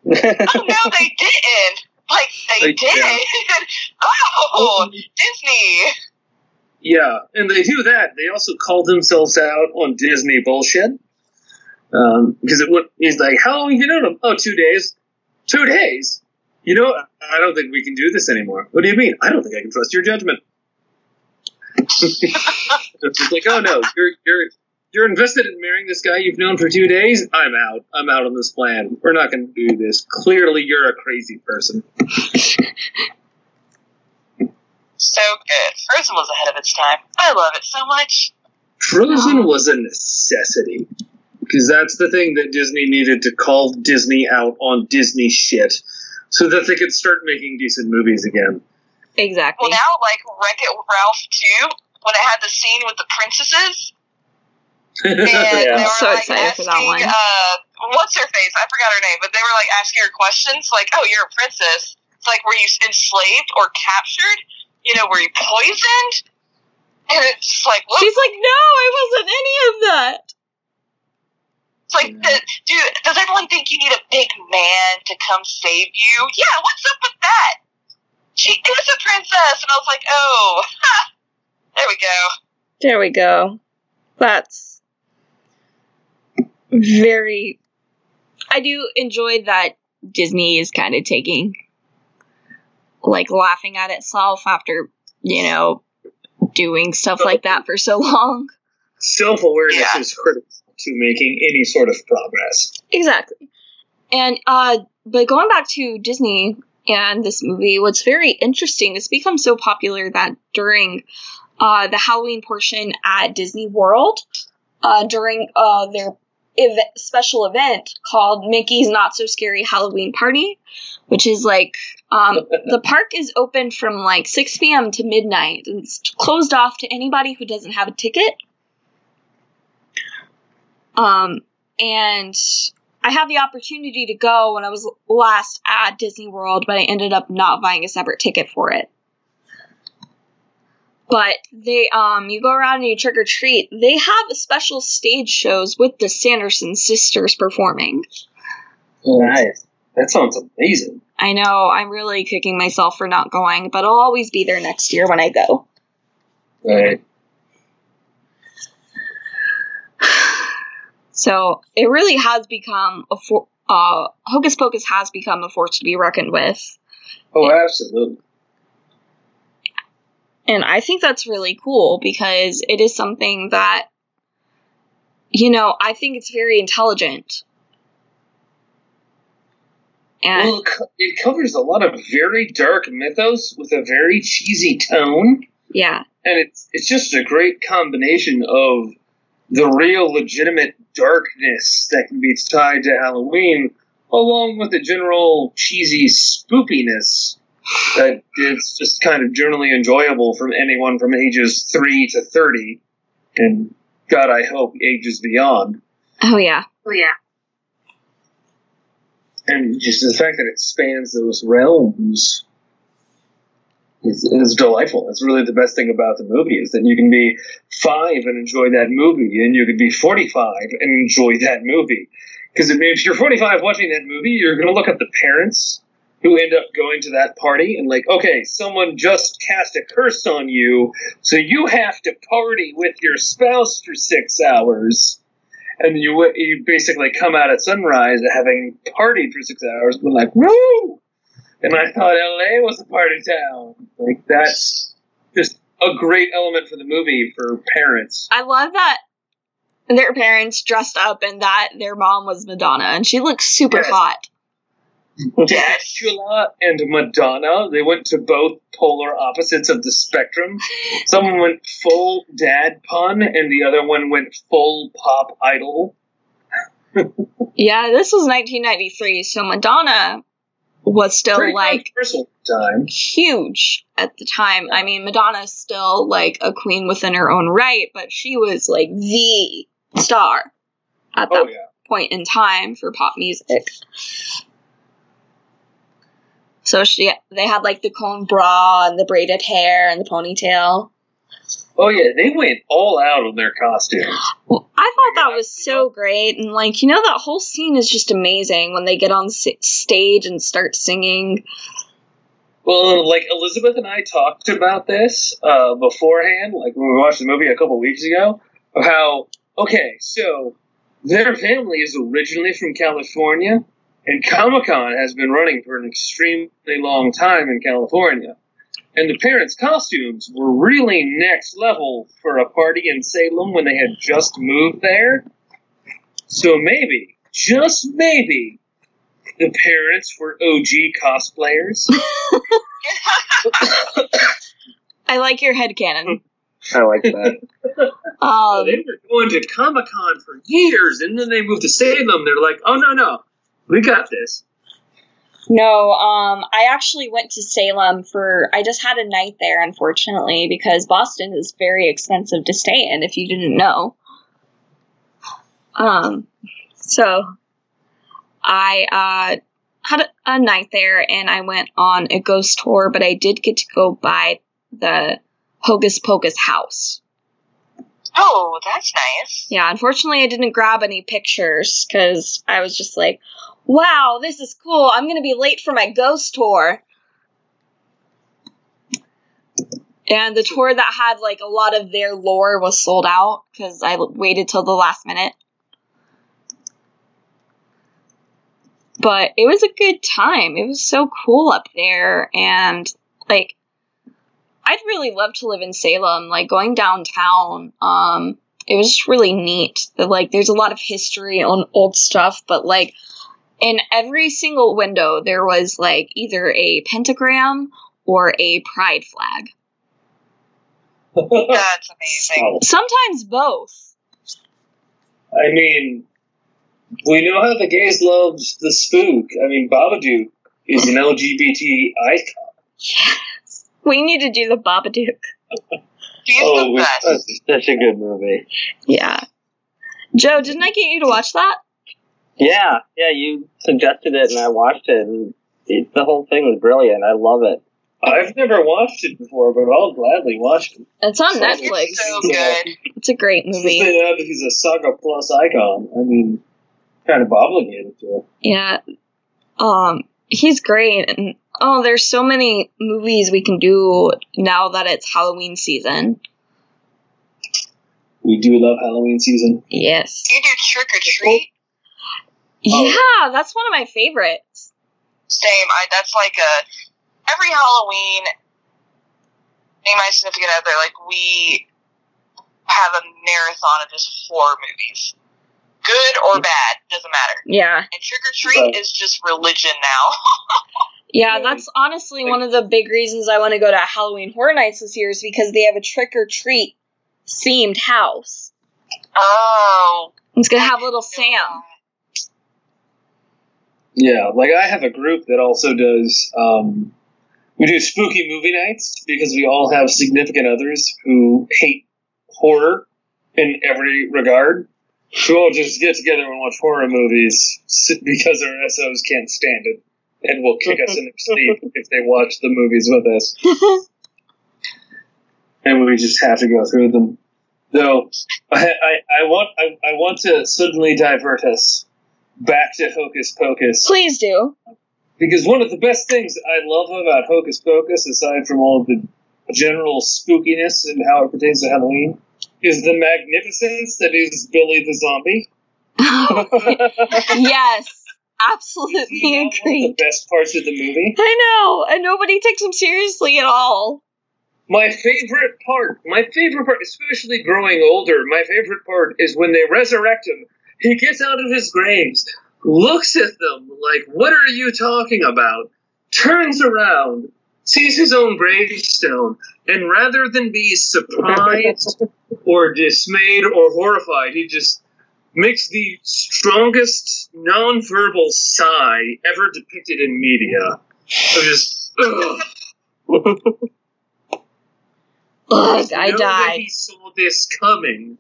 "Oh no, they didn't." Like they They did. did. Oh, oh, Disney. Yeah, and they do that. They also call themselves out on Disney bullshit. Um, because it would, he's like, how long have you known him? Oh, two days. Two days? You know, I don't think we can do this anymore. What do you mean? I don't think I can trust your judgment. it's like, oh no, you're you're you're invested in marrying this guy you've known for two days. I'm out. I'm out on this plan. We're not going to do this. Clearly, you're a crazy person. So good. Frozen was ahead of its time. I love it so much. Frozen was a necessity. Because that's the thing that Disney needed to call Disney out on Disney shit so that they could start making decent movies again. Exactly. Well, now like Wreck It Ralph 2, when it had the scene with the princesses, and Yeah. they were So like excited for asking, that one. uh, what's her face? I forgot her name, but they were like asking her questions, like, "Oh, you're a princess. It's like, were you enslaved or captured? You know, were you poisoned?" And it's just like, look, She's like, no, I wasn't any of that. It's like, th- dude, does everyone think you need a big man to come save you? Yeah, what's up with that? She is a princess, and I was like, oh, ha, there we go. There we go. That's very. I do enjoy that Disney is kind of taking, like, laughing at itself after, you know, doing stuff like that for so long. Self awareness Yeah. is critical to making any sort of progress. Exactly. And, uh, but going back to Disney and this movie, what's very interesting, it's become so popular that during uh, the Halloween portion at Disney World, uh, during uh, their ev- special event called Mickey's Not So Scary Halloween Party, which is like um, the park is open from like 6 p.m. to midnight. And it's closed off to anybody who doesn't have a ticket. Um, and I had the opportunity to go when I was last at Disney World, but I ended up not buying a separate ticket for it. But they, um, you go around and you trick or treat. They have special stage shows with the Sanderson sisters performing. Nice. That sounds amazing. I know I'm really kicking myself for not going, but I'll always be there next year when I go. Right. So it really has become a for- uh, Hocus Pocus has become a force to be reckoned with. Oh, absolutely. And I think that's really cool because it is something that, you know, I think it's very intelligent. And Well, it it covers a lot of very dark mythos with a very cheesy tone. yeah, and it's it's just a great combination of the real legitimate darkness that can be tied to Halloween, along with the general cheesy spoopiness that is just kind of generally enjoyable from anyone from ages three to thirty, and God, I hope ages beyond. oh yeah, Oh yeah. And just the fact that it spans those realms is, is delightful. It's really the best thing about the movie is that you can be five and enjoy that movie, and you can be forty-five and enjoy that movie. Because if, you're forty-five watching that movie, you're going to look at the parents who end up going to that party and like, okay, someone just cast a curse on you, so you have to party with your spouse for six hours and you you basically come out at sunrise having partied for six hours, and like woo. And I thought L.A. was a party town. Like that's just a great element for the movie for parents. I love that their parents dressed up and that their mom was Madonna and she looks super Yes. hot. Dracula and Madonna, they went to both polar opposites of the spectrum. Someone went full dad pun, and the other one went full pop idol. Yeah, this was 1993, so Madonna was still Pretty like huge at the time. I mean, Madonna's still like a queen within her own right, but she was like the star at that Oh yeah. point in time for pop music. So she, they had like the cone bra and the braided hair and the ponytail. Oh yeah, they went all out on their costumes. Well, I thought that was so great, and like you know, that whole scene is just amazing when they get on stage and start singing. Well, like Elizabeth and I talked about this uh, beforehand, like when we watched the movie a couple weeks ago, of how okay, so their family is originally from California, and Comic Con has been running for an extremely long time in California. And the parents' costumes were really next level for a party in Salem when they had just moved there. So maybe, just maybe, the parents were OG cosplayers. I like your headcanon. I like that. Um, they were going to Comic Con for years, and then they moved to Salem. They're like, "Oh no, no, we got this." No, um, I actually went to Salem for. I just had a night there, unfortunately, because Boston is very expensive to stay in. If you didn't know, um, so I uh had a, a night there, and I went on a ghost tour, but I did get to go by the Hocus Pocus house. Oh, that's nice. Yeah, unfortunately, I didn't grab any pictures because I was just like, wow, this is cool. I'm going to be late for my ghost tour. And the tour that had like a lot of their lore was sold out because I waited till the last minute. But it was a good time. It was so cool up there. And like, I'd really love to live in Salem. Like, going downtown, um, it was just really neat. That like there's a lot of history on old stuff, but like in every single window there was like either a pentagram or a pride flag. That's amazing. Sometimes both. I mean, we know how the gays love the spook. I mean, Babadook is an LGBT icon. Yes. We need to do the Babadook. He's Oh, the best. That's such a good movie. Yeah. Joe, didn't I get you to watch that? Yeah, yeah, you suggested it and I watched it and it, the whole thing was brilliant. I love it. I've never watched it before, but I'll gladly watch it. It's on So- Netflix. It's so good. It's a great Just movie. say that he's a Saga Plus icon. I mean, kind of obligated to it. Yeah. Um, he's great and oh, there's so many movies we can do now that it's Halloween season. We do love Halloween season. Yes. You do trick or treat. Oh. Yeah, that's one of my favorites. Same. I. That's like a every Halloween. Me and my significant other, like we have a marathon of just horror movies, good or bad, doesn't matter. Yeah. And trick or treat Right. is just religion now. Yeah, Yeah, that's honestly one of the big reasons I want to go to Halloween Horror Nights this year is because they have a trick or treat themed house. oh, It's gonna have little Sam. Yeah, like I have a group that also does. Um, we do spooky movie nights because we all have significant others who hate horror in every regard. Who all just get together and watch horror movies because our SOs can't stand it and will kick us in the sleep if they watch the movies with us. and we just have to go through them. Though I, I, I want I, I want to suddenly divert us back to Hocus Pocus Please do. because one of the best things I love about Hocus Pocus, aside from all the general spookiness and how it pertains to Halloween, is the magnificence that is Billy the Zombie. yes, absolutely One of the best parts of the movie. I know, and nobody takes him seriously at all. My favorite part, my favorite part, especially growing older, my favorite part is when they resurrect him. He gets out of his graves, looks at them like, What are you talking about? Turns around, sees his own gravestone, and rather than be surprised or dismayed or horrified, he just makes the strongest nonverbal sigh ever depicted in media. Of just, ugh. Ugh, I died. he saw this coming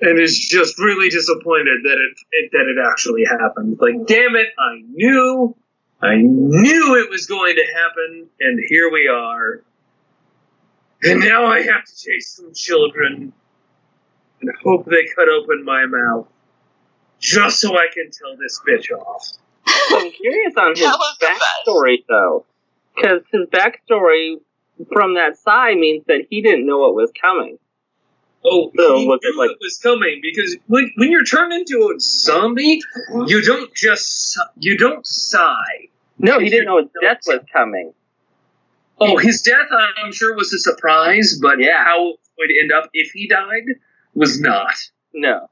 and is just really disappointed that it, it that it actually happened. Like, damn it, I knew, I knew it was going to happen, and here we are. And now I have to chase some children and hope they cut open my mouth just so I can tell this bitch off. I'm curious on his That best. backstory, though. Because his backstory from that sigh means that he didn't know it was coming. Oh, So he was it knew like- it was coming because when, when you're turned into a zombie, you don't just you don't sigh. No, he didn't know his death was coming. Oh, his death, I'm sure, was a surprise, but yeah. how it would end up if he died was not. No.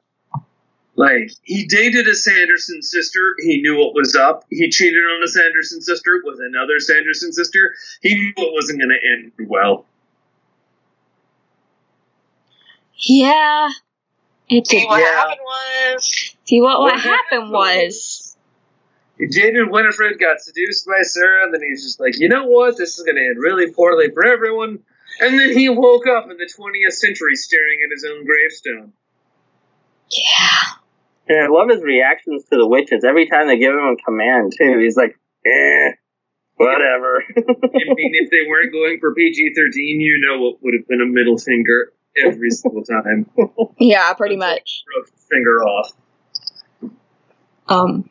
Like, he dated a Sanderson sister. He knew what was up. He cheated on a Sanderson sister with another Sanderson sister. He knew it wasn't going to end well. Yeah. It See did. what Yeah. happened was See what what What happened was. He dated Winifred, got seduced by Sarah, and then he's just like, you know what? This is going to end really poorly for everyone. And then he woke up in the 20th century staring at his own gravestone. Yeah. And I love his reactions to the witches. Every time they give him a command, too, he's like, eh, whatever. I mean, if they weren't going for PG 13, you know what would have been a middle finger every single time. Yeah, pretty much. Broke finger off. Um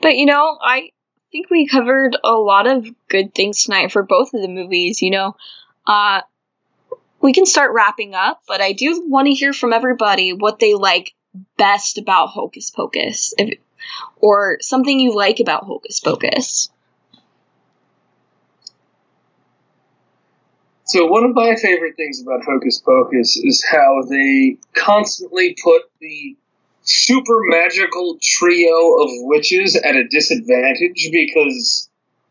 but you know, I think we covered a lot of good things tonight for both of the movies, you know. Uh we can start wrapping up, but I do want to hear from everybody what they like best about Hocus Pocus. If, or something you like about Hocus Pocus. So one of my favorite things about Hocus Pocus is how they constantly put the super magical trio of witches at a disadvantage because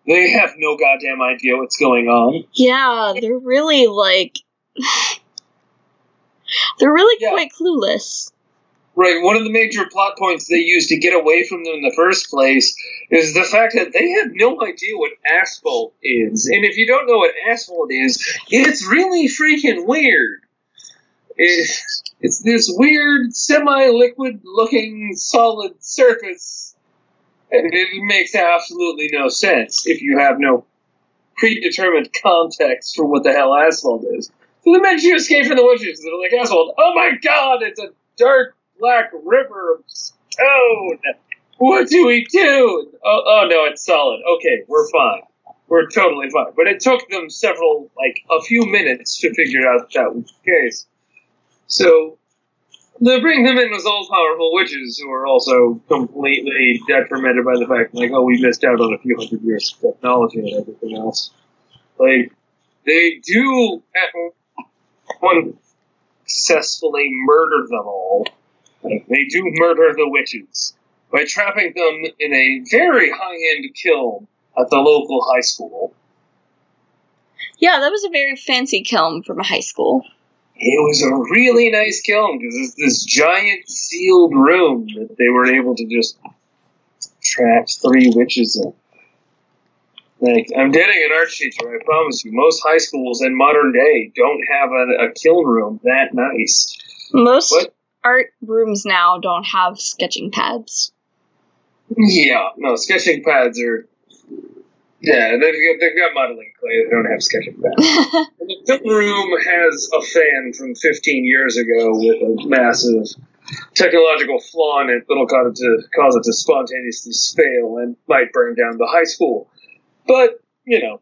they have no goddamn idea what's going on. Yeah, they're really like they're really Yeah. quite clueless. Right, one of the major plot points they use to get away from them in the first place is the fact that they have no idea what asphalt is. And if you don't know what asphalt is, it's really freaking weird. It, it's this weird, semi liquid looking solid surface, and it makes absolutely no sense if you have no predetermined context for what the hell asphalt is. So the men you escape from the witches, they're like, asphalt, oh my god, it's a dark black river of stone. What do we do? Oh, oh no, it's solid. Okay, we're fine. We're totally fine. But it took them several, like, a few minutes to figure out that was the case. So, they bring them in as all powerful witches who are also completely detrimented by the fact, like, oh, we missed out on a few hundred years of technology and everything else. Like, they do at one successfully murder them all. They do murder the witches by trapping them in a very high-end kiln at the local high school. Yeah, that was a very fancy kiln from a high school. It was a really nice kiln because it's this giant sealed room that they were able to just trap three witches in. Like, I'm dating an art teacher, I promise you. Most high schools in modern day don't have a, a kiln room that nice. Most What? Art rooms now don't have sketching pads. Yeah, no, sketching pads are. Yeah, they've got, they've got modeling clay. They don't have sketching pads. The film room has a fan from 15 years ago with a massive technological flaw in it that'll cause it to cause it to spontaneously fail and might burn down the high school. But you know,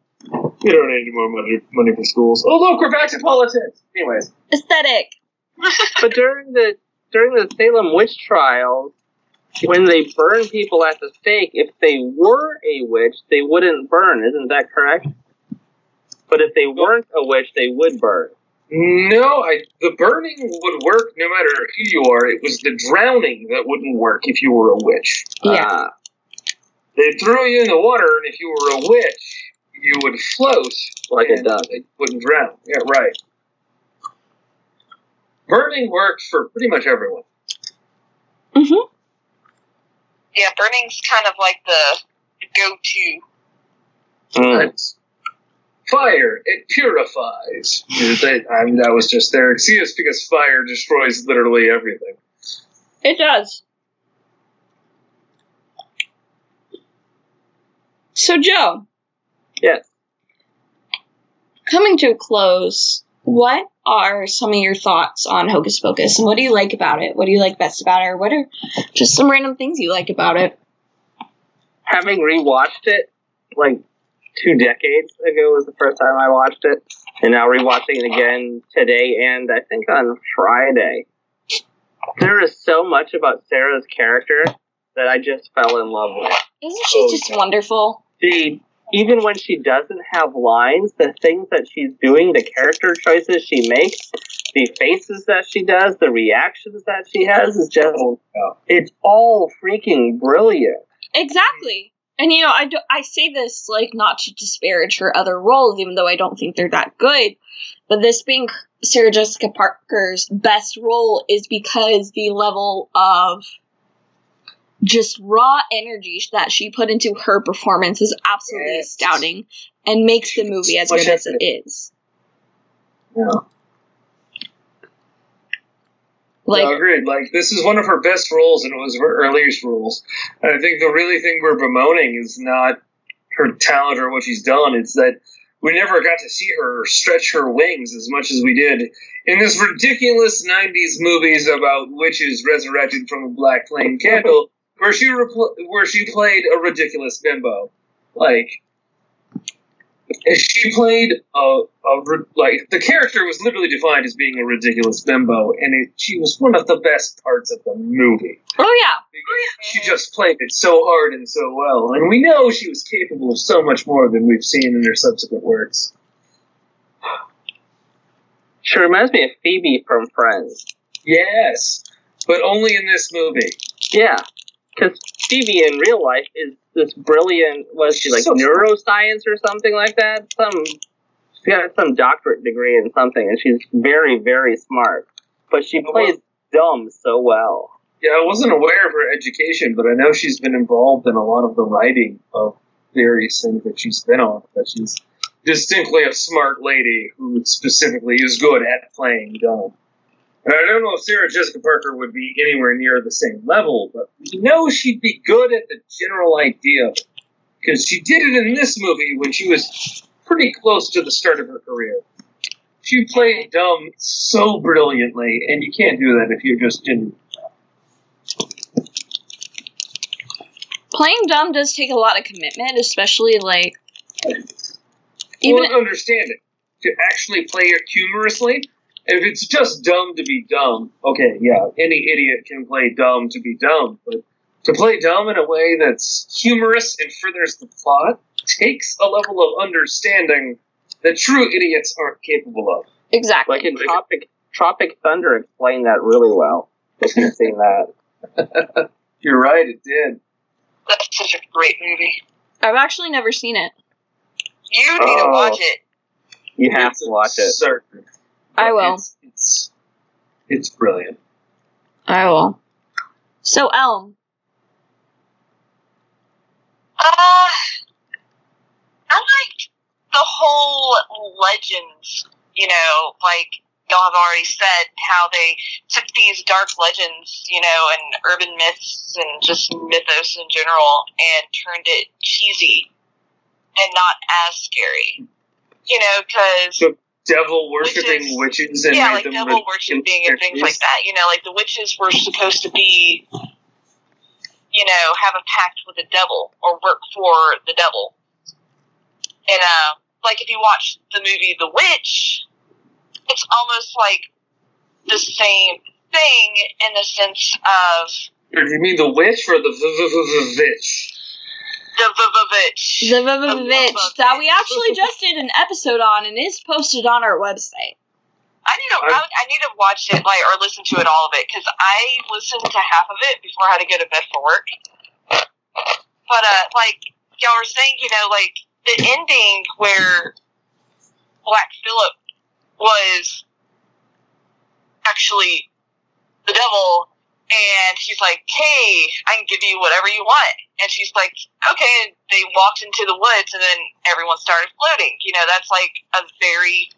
you don't need any more money, money for schools. Oh look, we're back to politics. Anyways, Aesthetic. but during the during the Salem witch trials, when they burn people at the stake, if they were a witch, they wouldn't burn. Isn't that correct? But if they weren't a witch, they would burn. No, I, the burning would work no matter who you are. It was the drowning that wouldn't work if you were a witch. Yeah. Uh, They throw you in the water, and if you were a witch, you would float like a duck. It wouldn't drown. Yeah, right. Burning works for pretty much everyone. Mm-hmm. Yeah, burning's kind of like the go-to. Mm. Fire. It purifies. That- I mean, that was just their excuse because fire destroys literally everything. It does. So, Joe, Yes. coming to a close, what are some of your thoughts on Hocus Pocus, and what do you like about it? What do you like best about it? Or what are just some random things you like about it? Having rewatched it like two decades ago was the first time I watched it, and now rewatching it again today and I think on Friday. There is so much about Sarah's character that I just fell in love with. Isn't she Oh, just wonderful? She, even when she doesn't have lines, the things that she's doing, the character choices she makes, the faces that she does, the reactions that she has is just it's all freaking brilliant. Exactly. And you know, I do, I say this like not to disparage her other roles, even though I don't think they're that good. But this being Sarah Jessica Parker's best role is because the level of just raw energy that she put into her performance is absolutely Yes. astounding and makes the movie as good as it is. Yeah. Like, no, agreed. Like this is one of her best roles, and it was her earliest roles. And I think the really thing we're bemoaning is not her talent or what she's done. It's that we never got to see her stretch her wings as much as we did in this ridiculous '90s movies about witches resurrected from a black flame candle, where she repl- where she played a ridiculous bimbo. Like she played a, a like the character was literally defined as being a ridiculous bimbo, and it, she was one of the best parts of the movie. oh yeah, Because She just played it so hard and so well, and we know she was capable of so much more than we've seen in her subsequent works. She reminds me of Phoebe from Friends. Yes, but only in this movie. Yeah, because Phoebe in real life is this brilliant. Was she like So- neuroscience or something like that? Some she got some doctorate degree in something, and she's very very smart. But she plays dumb so well. Yeah, I wasn't aware of her education, but I know she's been involved in a lot of the writing of various things that she's been on. That she's distinctly a smart lady who specifically is good at playing dumb. And I don't know if Sarah Jessica Parker would be anywhere near the same level, but we know she'd be good at the general idea because she did it in this movie when she was pretty close to the start of her career. She played dumb so brilliantly, and you can't do that if you're just in playing dumb does take a lot of commitment, especially like even well, understand it. To actually play it humorously, if it's just dumb to be dumb, okay, yeah, any idiot can play dumb to be dumb, but to play dumb in a way that's humorous and furthers the plot takes a level of understanding that true idiots aren't capable of. exactly. Like in Tropic Tropic Thunder explained that really well. If you've seen that, You're right, it did. That's such a great movie. I've actually never seen it. You need to Oh. watch it. you have It's to watch it. Certain. I will. It's, it's, it's brilliant. I will. So Elm, Uh, I like the whole legends, you know, like y'all have already said, how they took these dark legends, you know, and urban myths and just mythos in general and turned it cheesy and not as scary. You know, because The devil worshipping Witches. witches and yeah, like devil worshipping and things like that. You know, like the witches were supposed to be, you know, have a pact with the devil or work for the devil. And uh, like if you watch the movie The Witch, it's almost like the same thing in the sense of do you mean the witch or the v- v- v- v- vitch? the v- v- witch. the love Vivitch of that we actually just did an episode on and is posted on our website. I need to I, I need to watch it like or listen to it all of it because I listened to half of it before I had to go to bed for work. But uh, like y'all were saying, you know, like the ending where Black Phillip was actually the devil and he's like, "Hey, I can give you whatever you want." And she's like, "Okay." And they walked into the woods, and then everyone started floating. You know, that's like a very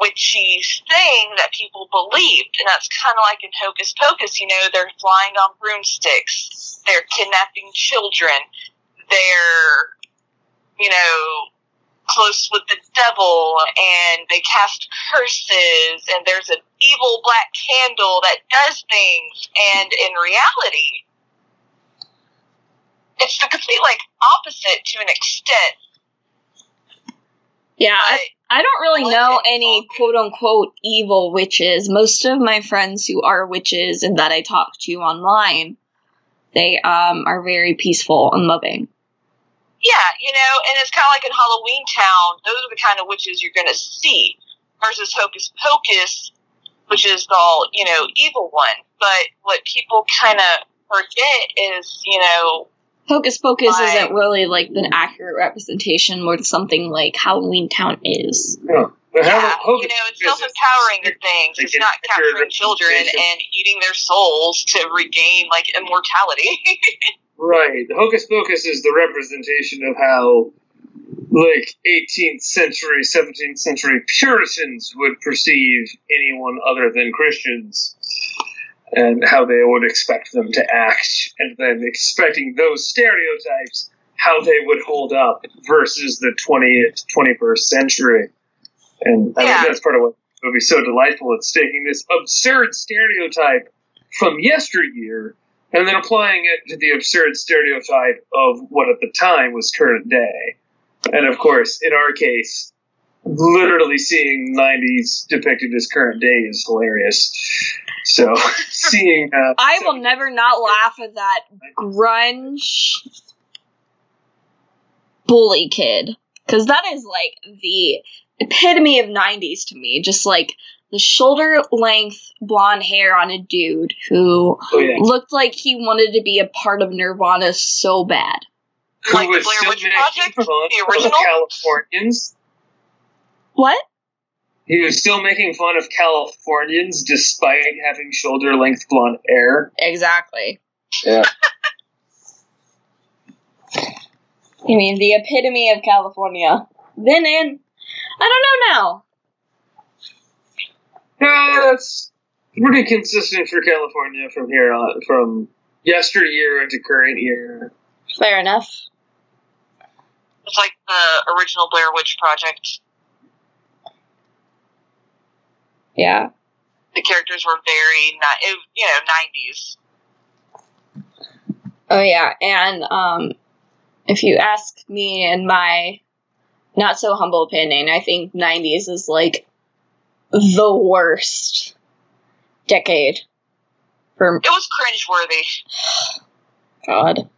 witchy thing that people believed, and that's kind of like in Hocus Pocus. You know, they're flying on broomsticks, they're kidnapping children, they're, you know, close with the devil and they cast curses and there's an evil black candle that does things and in reality it's the complete like opposite to an extent. Yeah I, I don't really know any quote unquote evil witches. Most of my friends who are witches and that i talk to online they um, are very peaceful and loving. Yeah, you know, and it's kind of like in Halloween Town. Those are the kind of witches you're going to see versus Hocus Pocus, which is the all, you know, evil one. But what people kind of forget is, you know, Hocus Pocus by, isn't really like an accurate representation what something like Halloween Town is. Yeah, yeah you know, it's self-empowering things. It's not capturing children and eating their souls to regain like immortality. Right. The Hocus Pocus is the representation of how, like, 18th century, 17th century Puritans would perceive anyone other than Christians and how they would expect them to act, and then expecting those stereotypes, how they would hold up versus the 20th, 21st century. And I yeah. think that's part of what would be so delightful. It's taking this absurd stereotype from yesteryear and then applying it to the absurd stereotype of what at the time was current day. And of course, in our case, literally seeing 90s depicted as current day is hilarious. So, seeing. Uh, I will never not laugh at that grunge bully kid. Because that is like the epitome of 90s to me. Just like the shoulder length blonde hair on a dude who oh, yeah. looked like he wanted to be a part of Nirvana so bad. Who like was the Blair Witch Project, the original Californians. What? He was still making fun of Californians despite having shoulder length blonde hair. Exactly. Yeah. you mean the epitome of California? Then in, I don't know now. Yeah, that's pretty consistent for California from here on, from yesteryear into current year. Fair enough. It's like the original Blair Witch Project. Yeah. The characters were very, not, you know, nineties. Oh yeah, and um, if you ask me in my not so humble opinion, I think '90s is like the worst decade for it was cringeworthy. God,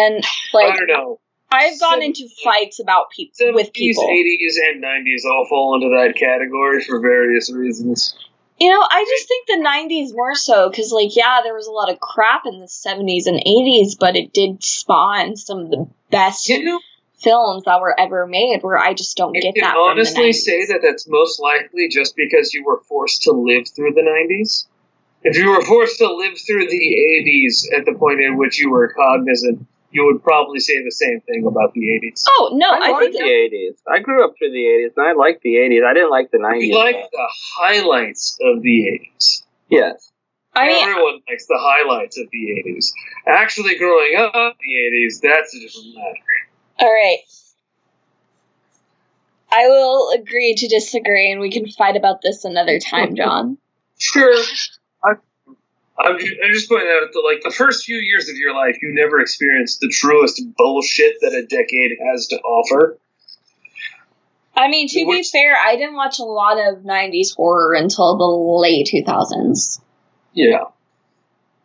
and like I don't know. I've gone into fights about people with people. Eighties and nineties all fall into that category for various reasons. You know, I just think the '90s more so because, like, yeah, there was a lot of crap in the '70s and '80s, but it did spawn some of the best you know, films that were ever made where I just don't I get that. honestly say that that's most likely just because you were forced to live through the 90s. If you were forced to live through the 80s at the point in which you were cognizant, you would probably say the same thing about the 80s. Oh, no, I, I like the 80s. I grew up through the 80s, and I liked the 80s. I didn't like the 90s. You like the highlights of the 80s. Yes. I mean, Everyone likes the highlights of the 80s. Actually, growing up in the 80s, that's a different matter. All right. I will agree to disagree, and we can fight about this another time, John. Sure. I, I'm, I'm just pointing out that, like, the first few years of your life, you never experienced the truest bullshit that a decade has to offer. I mean, to be fair, I didn't watch a lot of 90s horror until the late 2000s. Yeah.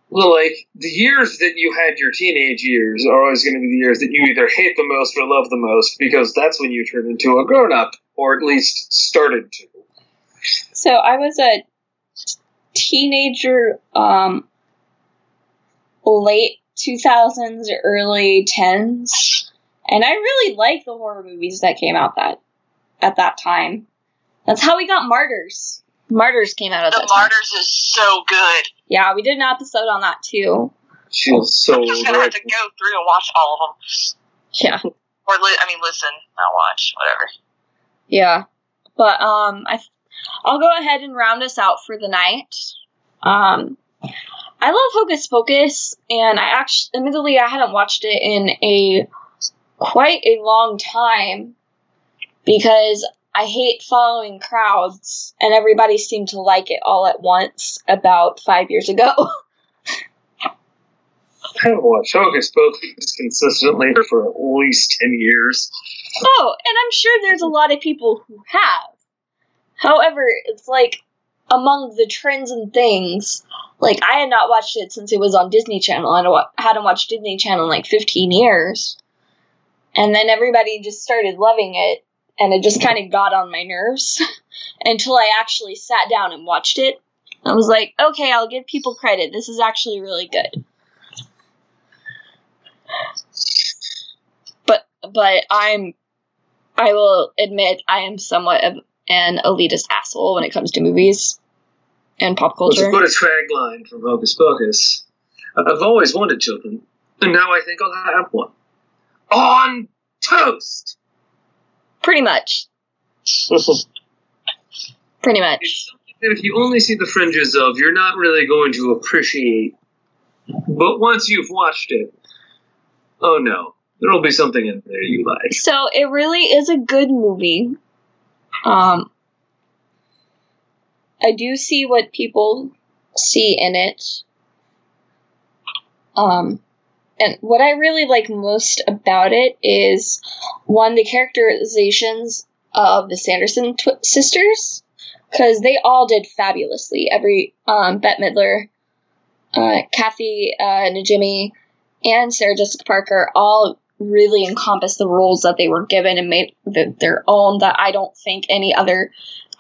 Well, like the years that you had your teenage years are always going to be the years that you either hate the most or love the most because that's when you turn into a grown up, or at least started to. So I was a teenager, um, late 2000s, early 10s, and I really like the horror movies that came out that at that time. That's how we got Martyrs. Martyrs came out at The that time. Martyrs is so good. Yeah, we did an episode on that too. Feels so I'm just gonna have to go through and watch all of them, Yeah. or li- I mean, listen, not watch, whatever. Yeah, but um, I, I'll go ahead and round us out for the night. Um, I love Hocus Pocus, and I actually, admittedly, I hadn't watched it in a quite a long time because I hate following crowds, and everybody seemed to like it all at once about five years ago. I haven't watched Hocus Pocus consistently for at least 10 years. Oh, and I'm sure there's a lot of people who have. However, it's like among the trends and things, like I had not watched it since it was on Disney Channel. I hadn't watched Disney Channel in like 15 years. And then everybody just started loving it, and it just kind of got on my nerves until I actually sat down and watched it. I was like, okay, I'll give people credit. This is actually really good. But but I'm I will admit I am somewhat of an elitist asshole when it comes to movies and pop Well, to culture. put a tagline from Hocus Pocus, I've always wanted children, and now I think I'll have one. On toast! Pretty much. Pretty much. It's something that if you only see the fringes of, you're not really going to appreciate. But once you've watched it, oh no, there'll be something in there you like. So it really is a good movie. Um I do see what people see in it. Um and what I really like most about it is one the characterizations of the Sanderson tw- sisters because they all did fabulously. Every um, Bette Midler, uh, Kathy uh, Najimy, and Sarah Jessica Parker all really encompassed the roles that they were given and made the, their own. That I don't think any other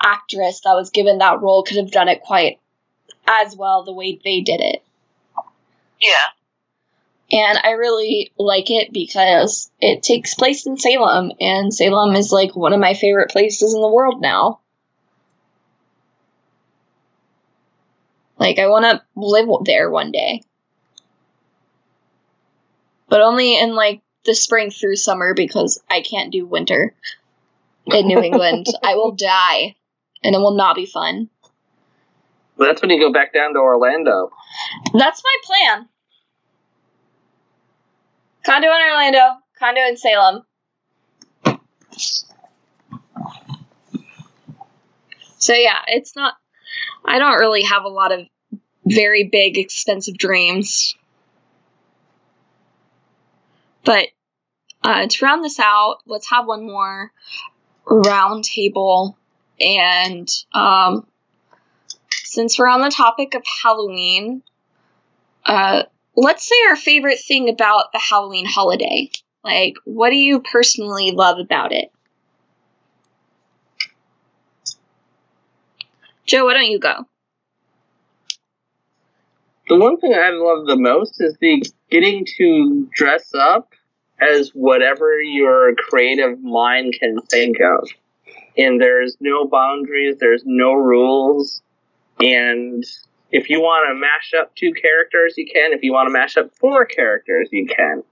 actress that was given that role could have done it quite as well the way they did it. Yeah. And I really like it because it takes place in Salem, and Salem is like one of my favorite places in the world now. Like, I want to live there one day. But only in like the spring through summer because I can't do winter in New England. I will die, and it will not be fun. That's when you go back down to Orlando. That's my plan. Condo in Orlando, condo in Salem. So yeah, it's not. I don't really have a lot of very big, expensive dreams. But uh, to round this out, let's have one more round table. And um, since we're on the topic of Halloween, uh, let's say our favorite thing about the Halloween holiday. Like, what do you personally love about it? Joe, why don't you go? The one thing I love the most is the getting to dress up as whatever your creative mind can think of. And there's no boundaries, there's no rules. And if you want to mash up two characters, you can. If you want to mash up four characters, you can.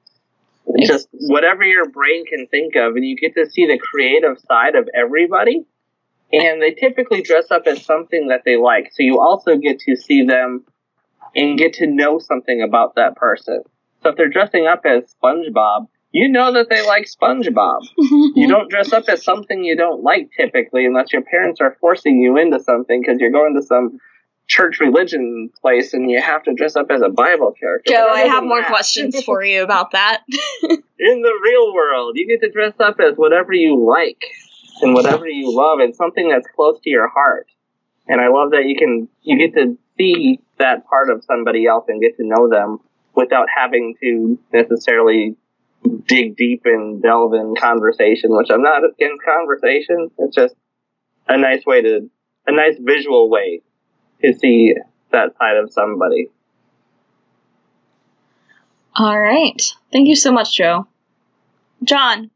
Just whatever your brain can think of, and you get to see the creative side of everybody. And they typically dress up as something that they like. So you also get to see them and get to know something about that person. So if they're dressing up as SpongeBob, you know that they like SpongeBob. You don't dress up as something you don't like typically unless your parents are forcing you into something because you're going to some church religion place and you have to dress up as a Bible character. Joe, I have more that, questions for you about that. In the real world, you get to dress up as whatever you like and whatever you love and something that's close to your heart. And I love that you can you get to see that part of somebody else and get to know them without having to necessarily dig deep and delve in conversation, which I'm not against conversation. It's just a nice way to a nice visual way to see that side of somebody. All right. Thank you so much, Joe. John.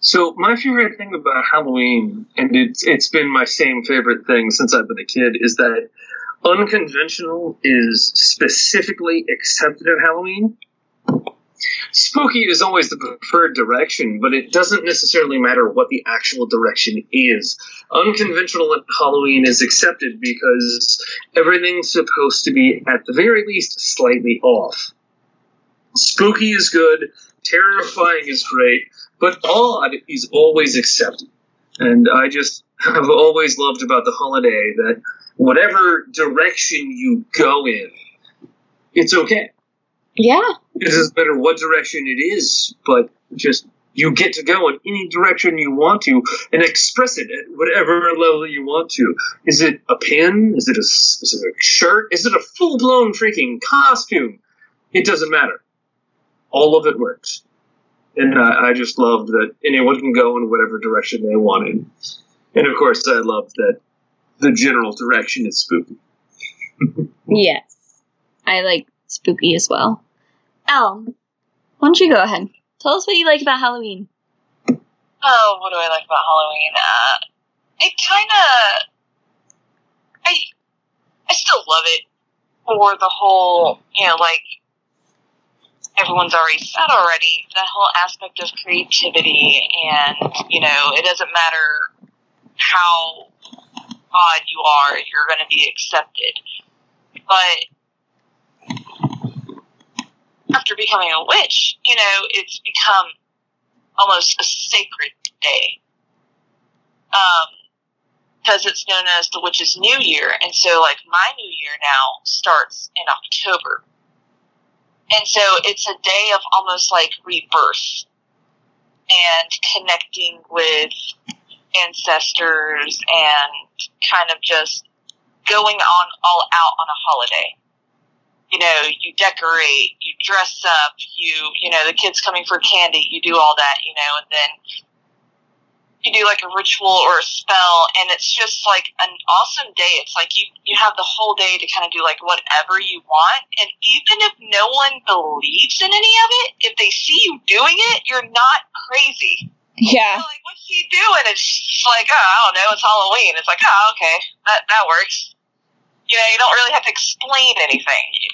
So my favorite thing about Halloween, and it's it's been my same favorite thing since I've been a kid, is that unconventional is specifically accepted at Halloween. Spooky is always the preferred direction, but it doesn't necessarily matter what the actual direction is. Unconventional at Halloween is accepted because everything's supposed to be, at the very least, slightly off. Spooky is good, terrifying is great, but odd is always accepted. And I just have always loved about the holiday that whatever direction you go in, it's okay. Yeah. It doesn't matter what direction it is, but just you get to go in any direction you want to and express it at whatever level you want to. Is it a pin? Is it a, is it a shirt? Is it a full blown freaking costume? It doesn't matter. All of it works. And I, I just love that anyone can go in whatever direction they want in. And of course, I love that the general direction is spooky. yes. I like spooky as well. Al, why don't you go ahead? Tell us what you like about Halloween. Oh, what do I like about Halloween? Uh, it kind of, I, I still love it for the whole, you know, like everyone's already said already, that whole aspect of creativity, and you know, it doesn't matter how odd you are, you're going to be accepted. But after becoming a witch, you know, it's become almost a sacred day. Um, because it's known as the witch's new year, and so like my new year now starts in October. And so it's a day of almost like rebirth and connecting with ancestors and kind of just going on all out on a holiday. You know, you decorate, you dress up, you, you know, the kids coming for candy, you do all that, you know, and then you do like a ritual or a spell, and it's just like an awesome day. It's like you, you have the whole day to kind of do like whatever you want, and even if no one believes in any of it, if they see you doing it, you're not crazy. Yeah. You're like, what's he doing? It's just like, oh, I don't know, it's Halloween. It's like, oh, okay, that, that works. You know, you don't really have to explain anything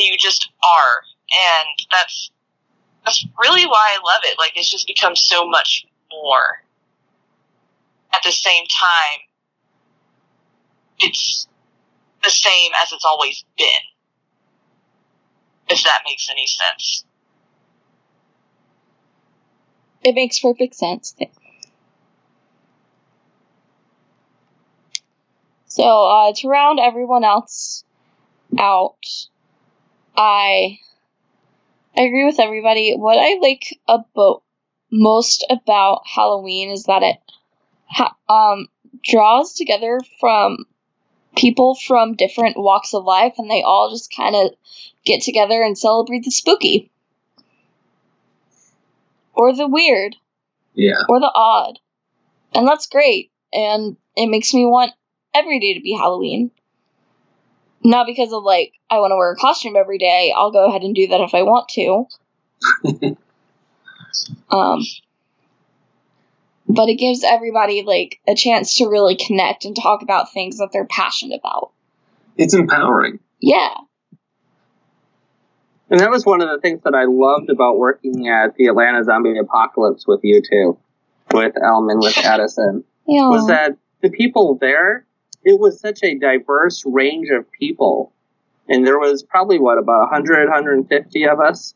you just are, and that's that's really why I love it. Like it's just become so much more. At the same time, it's the same as it's always been. If that makes any sense. It makes perfect sense. So, uh, to round everyone else out, I I agree with everybody. What I like about most about Halloween is that it ha- um draws together from people from different walks of life and they all just kind of get together and celebrate the spooky or the weird Yeah. or the odd. And that's great. And it makes me want every day to be Halloween. Not because of like I want to wear a costume every day. I'll go ahead and do that if I want to. um, but it gives everybody like a chance to really connect and talk about things that they're passionate about. It's empowering. Yeah. And that was one of the things that I loved about working at the Atlanta Zombie Apocalypse with you two, with Elman, with Addison, Yeah. was that the people there, it was such a diverse range of people. And there was probably, what, about 100, 150 of us?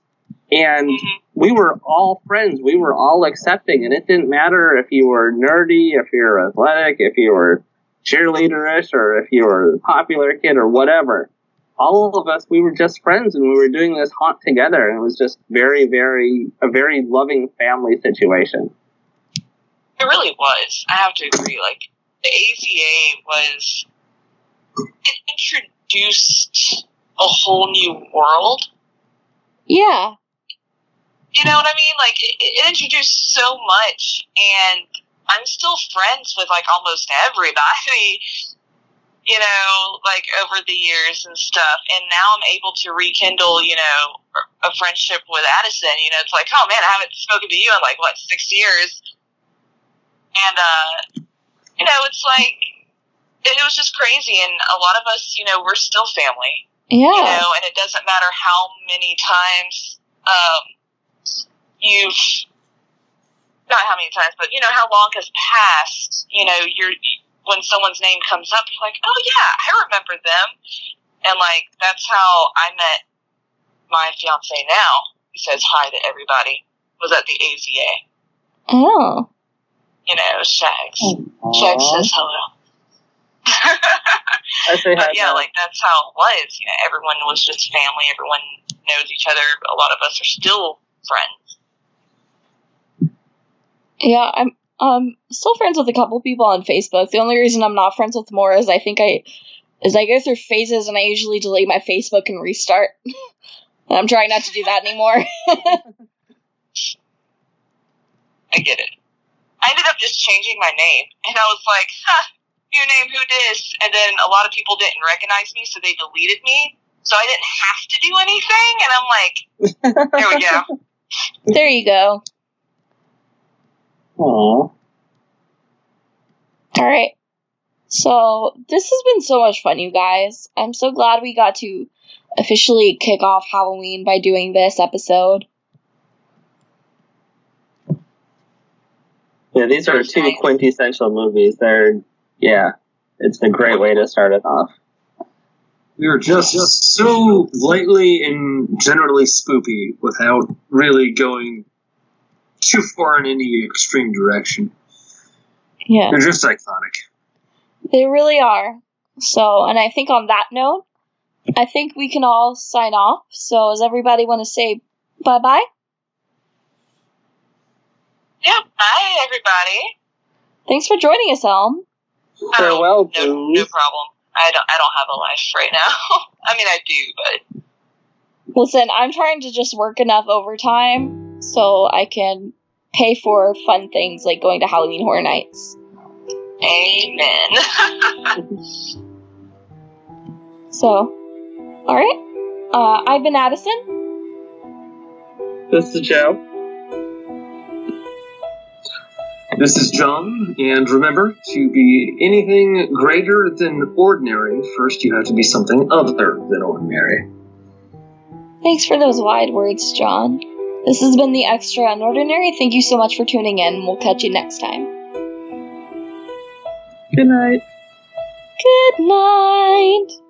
And Mhm. we were all friends. We were all accepting. And it didn't matter if you were nerdy, if you were athletic, if you were cheerleaderish, or if you were a popular kid, or whatever. All of us, we were just friends and we were doing this haunt together. And it was just very, very, a very loving family situation. It really was. I have to agree. Like the AZA was it introduced a whole new world. yeah. You know what I mean? Like it, it introduced so much, and I'm still friends with like almost everybody, you know, like over the years and stuff. And now I'm able to rekindle, you know, a friendship with Addison. You know, it's like, oh man, I haven't spoken to you in like what six years, and uh, you know, it's like it was just crazy. And a lot of us, you know, we're still family. Yeah. You know, and it doesn't matter how many times um, you've not how many times, but you know how long has passed. You know, you're when someone's name comes up, you're like, oh yeah, I remember them, and like that's how I met my fiance now. He says hi to everybody. Was at the AZA. Oh. You know, Shags. Shags says hello. I say hi. but yeah, like that's how it was. You know, everyone was just family. Everyone knows each other. A lot of us are still friends. Yeah, I'm um still friends with a couple people on Facebook. The only reason I'm not friends with more is I think I is I go through phases and I usually delete my Facebook and restart. and I'm trying not to do that anymore. I get it. I ended up just changing my name, and I was like, huh, new name, who dis? And then a lot of people didn't recognize me, so they deleted me. So I didn't have to do anything, and I'm like, there we go. there you go. Aw. All right. So, this has been so much fun, you guys. I'm so glad we got to officially kick off Halloween by doing this episode. Yeah, these are two quintessential movies. They're yeah, it's a great way to start it off. We were just, just so lightly and generally spoopy without really going too far in any extreme direction. Yeah. They're just iconic. They really are. So, and I think on that note, I think we can all sign off. So, does everybody want to say bye bye? Yeah, bye everybody. Thanks for joining us, Elm. Farewell, Oh, no, no problem. I don't. I don't have a life right now. I mean, I do, but Listen, I'm trying to just work enough overtime so I can pay for fun things like going to Halloween Horror Nights. amen. So, alright. Uh, I've been Addison. This is Joe. This is John, and remember to be anything greater than ordinary, first you have to be something other than ordinary. Thanks for those wide words, John. This has been the Extra Unordinary. Thank you so much for tuning in. We'll catch you next time. Good night. Good night.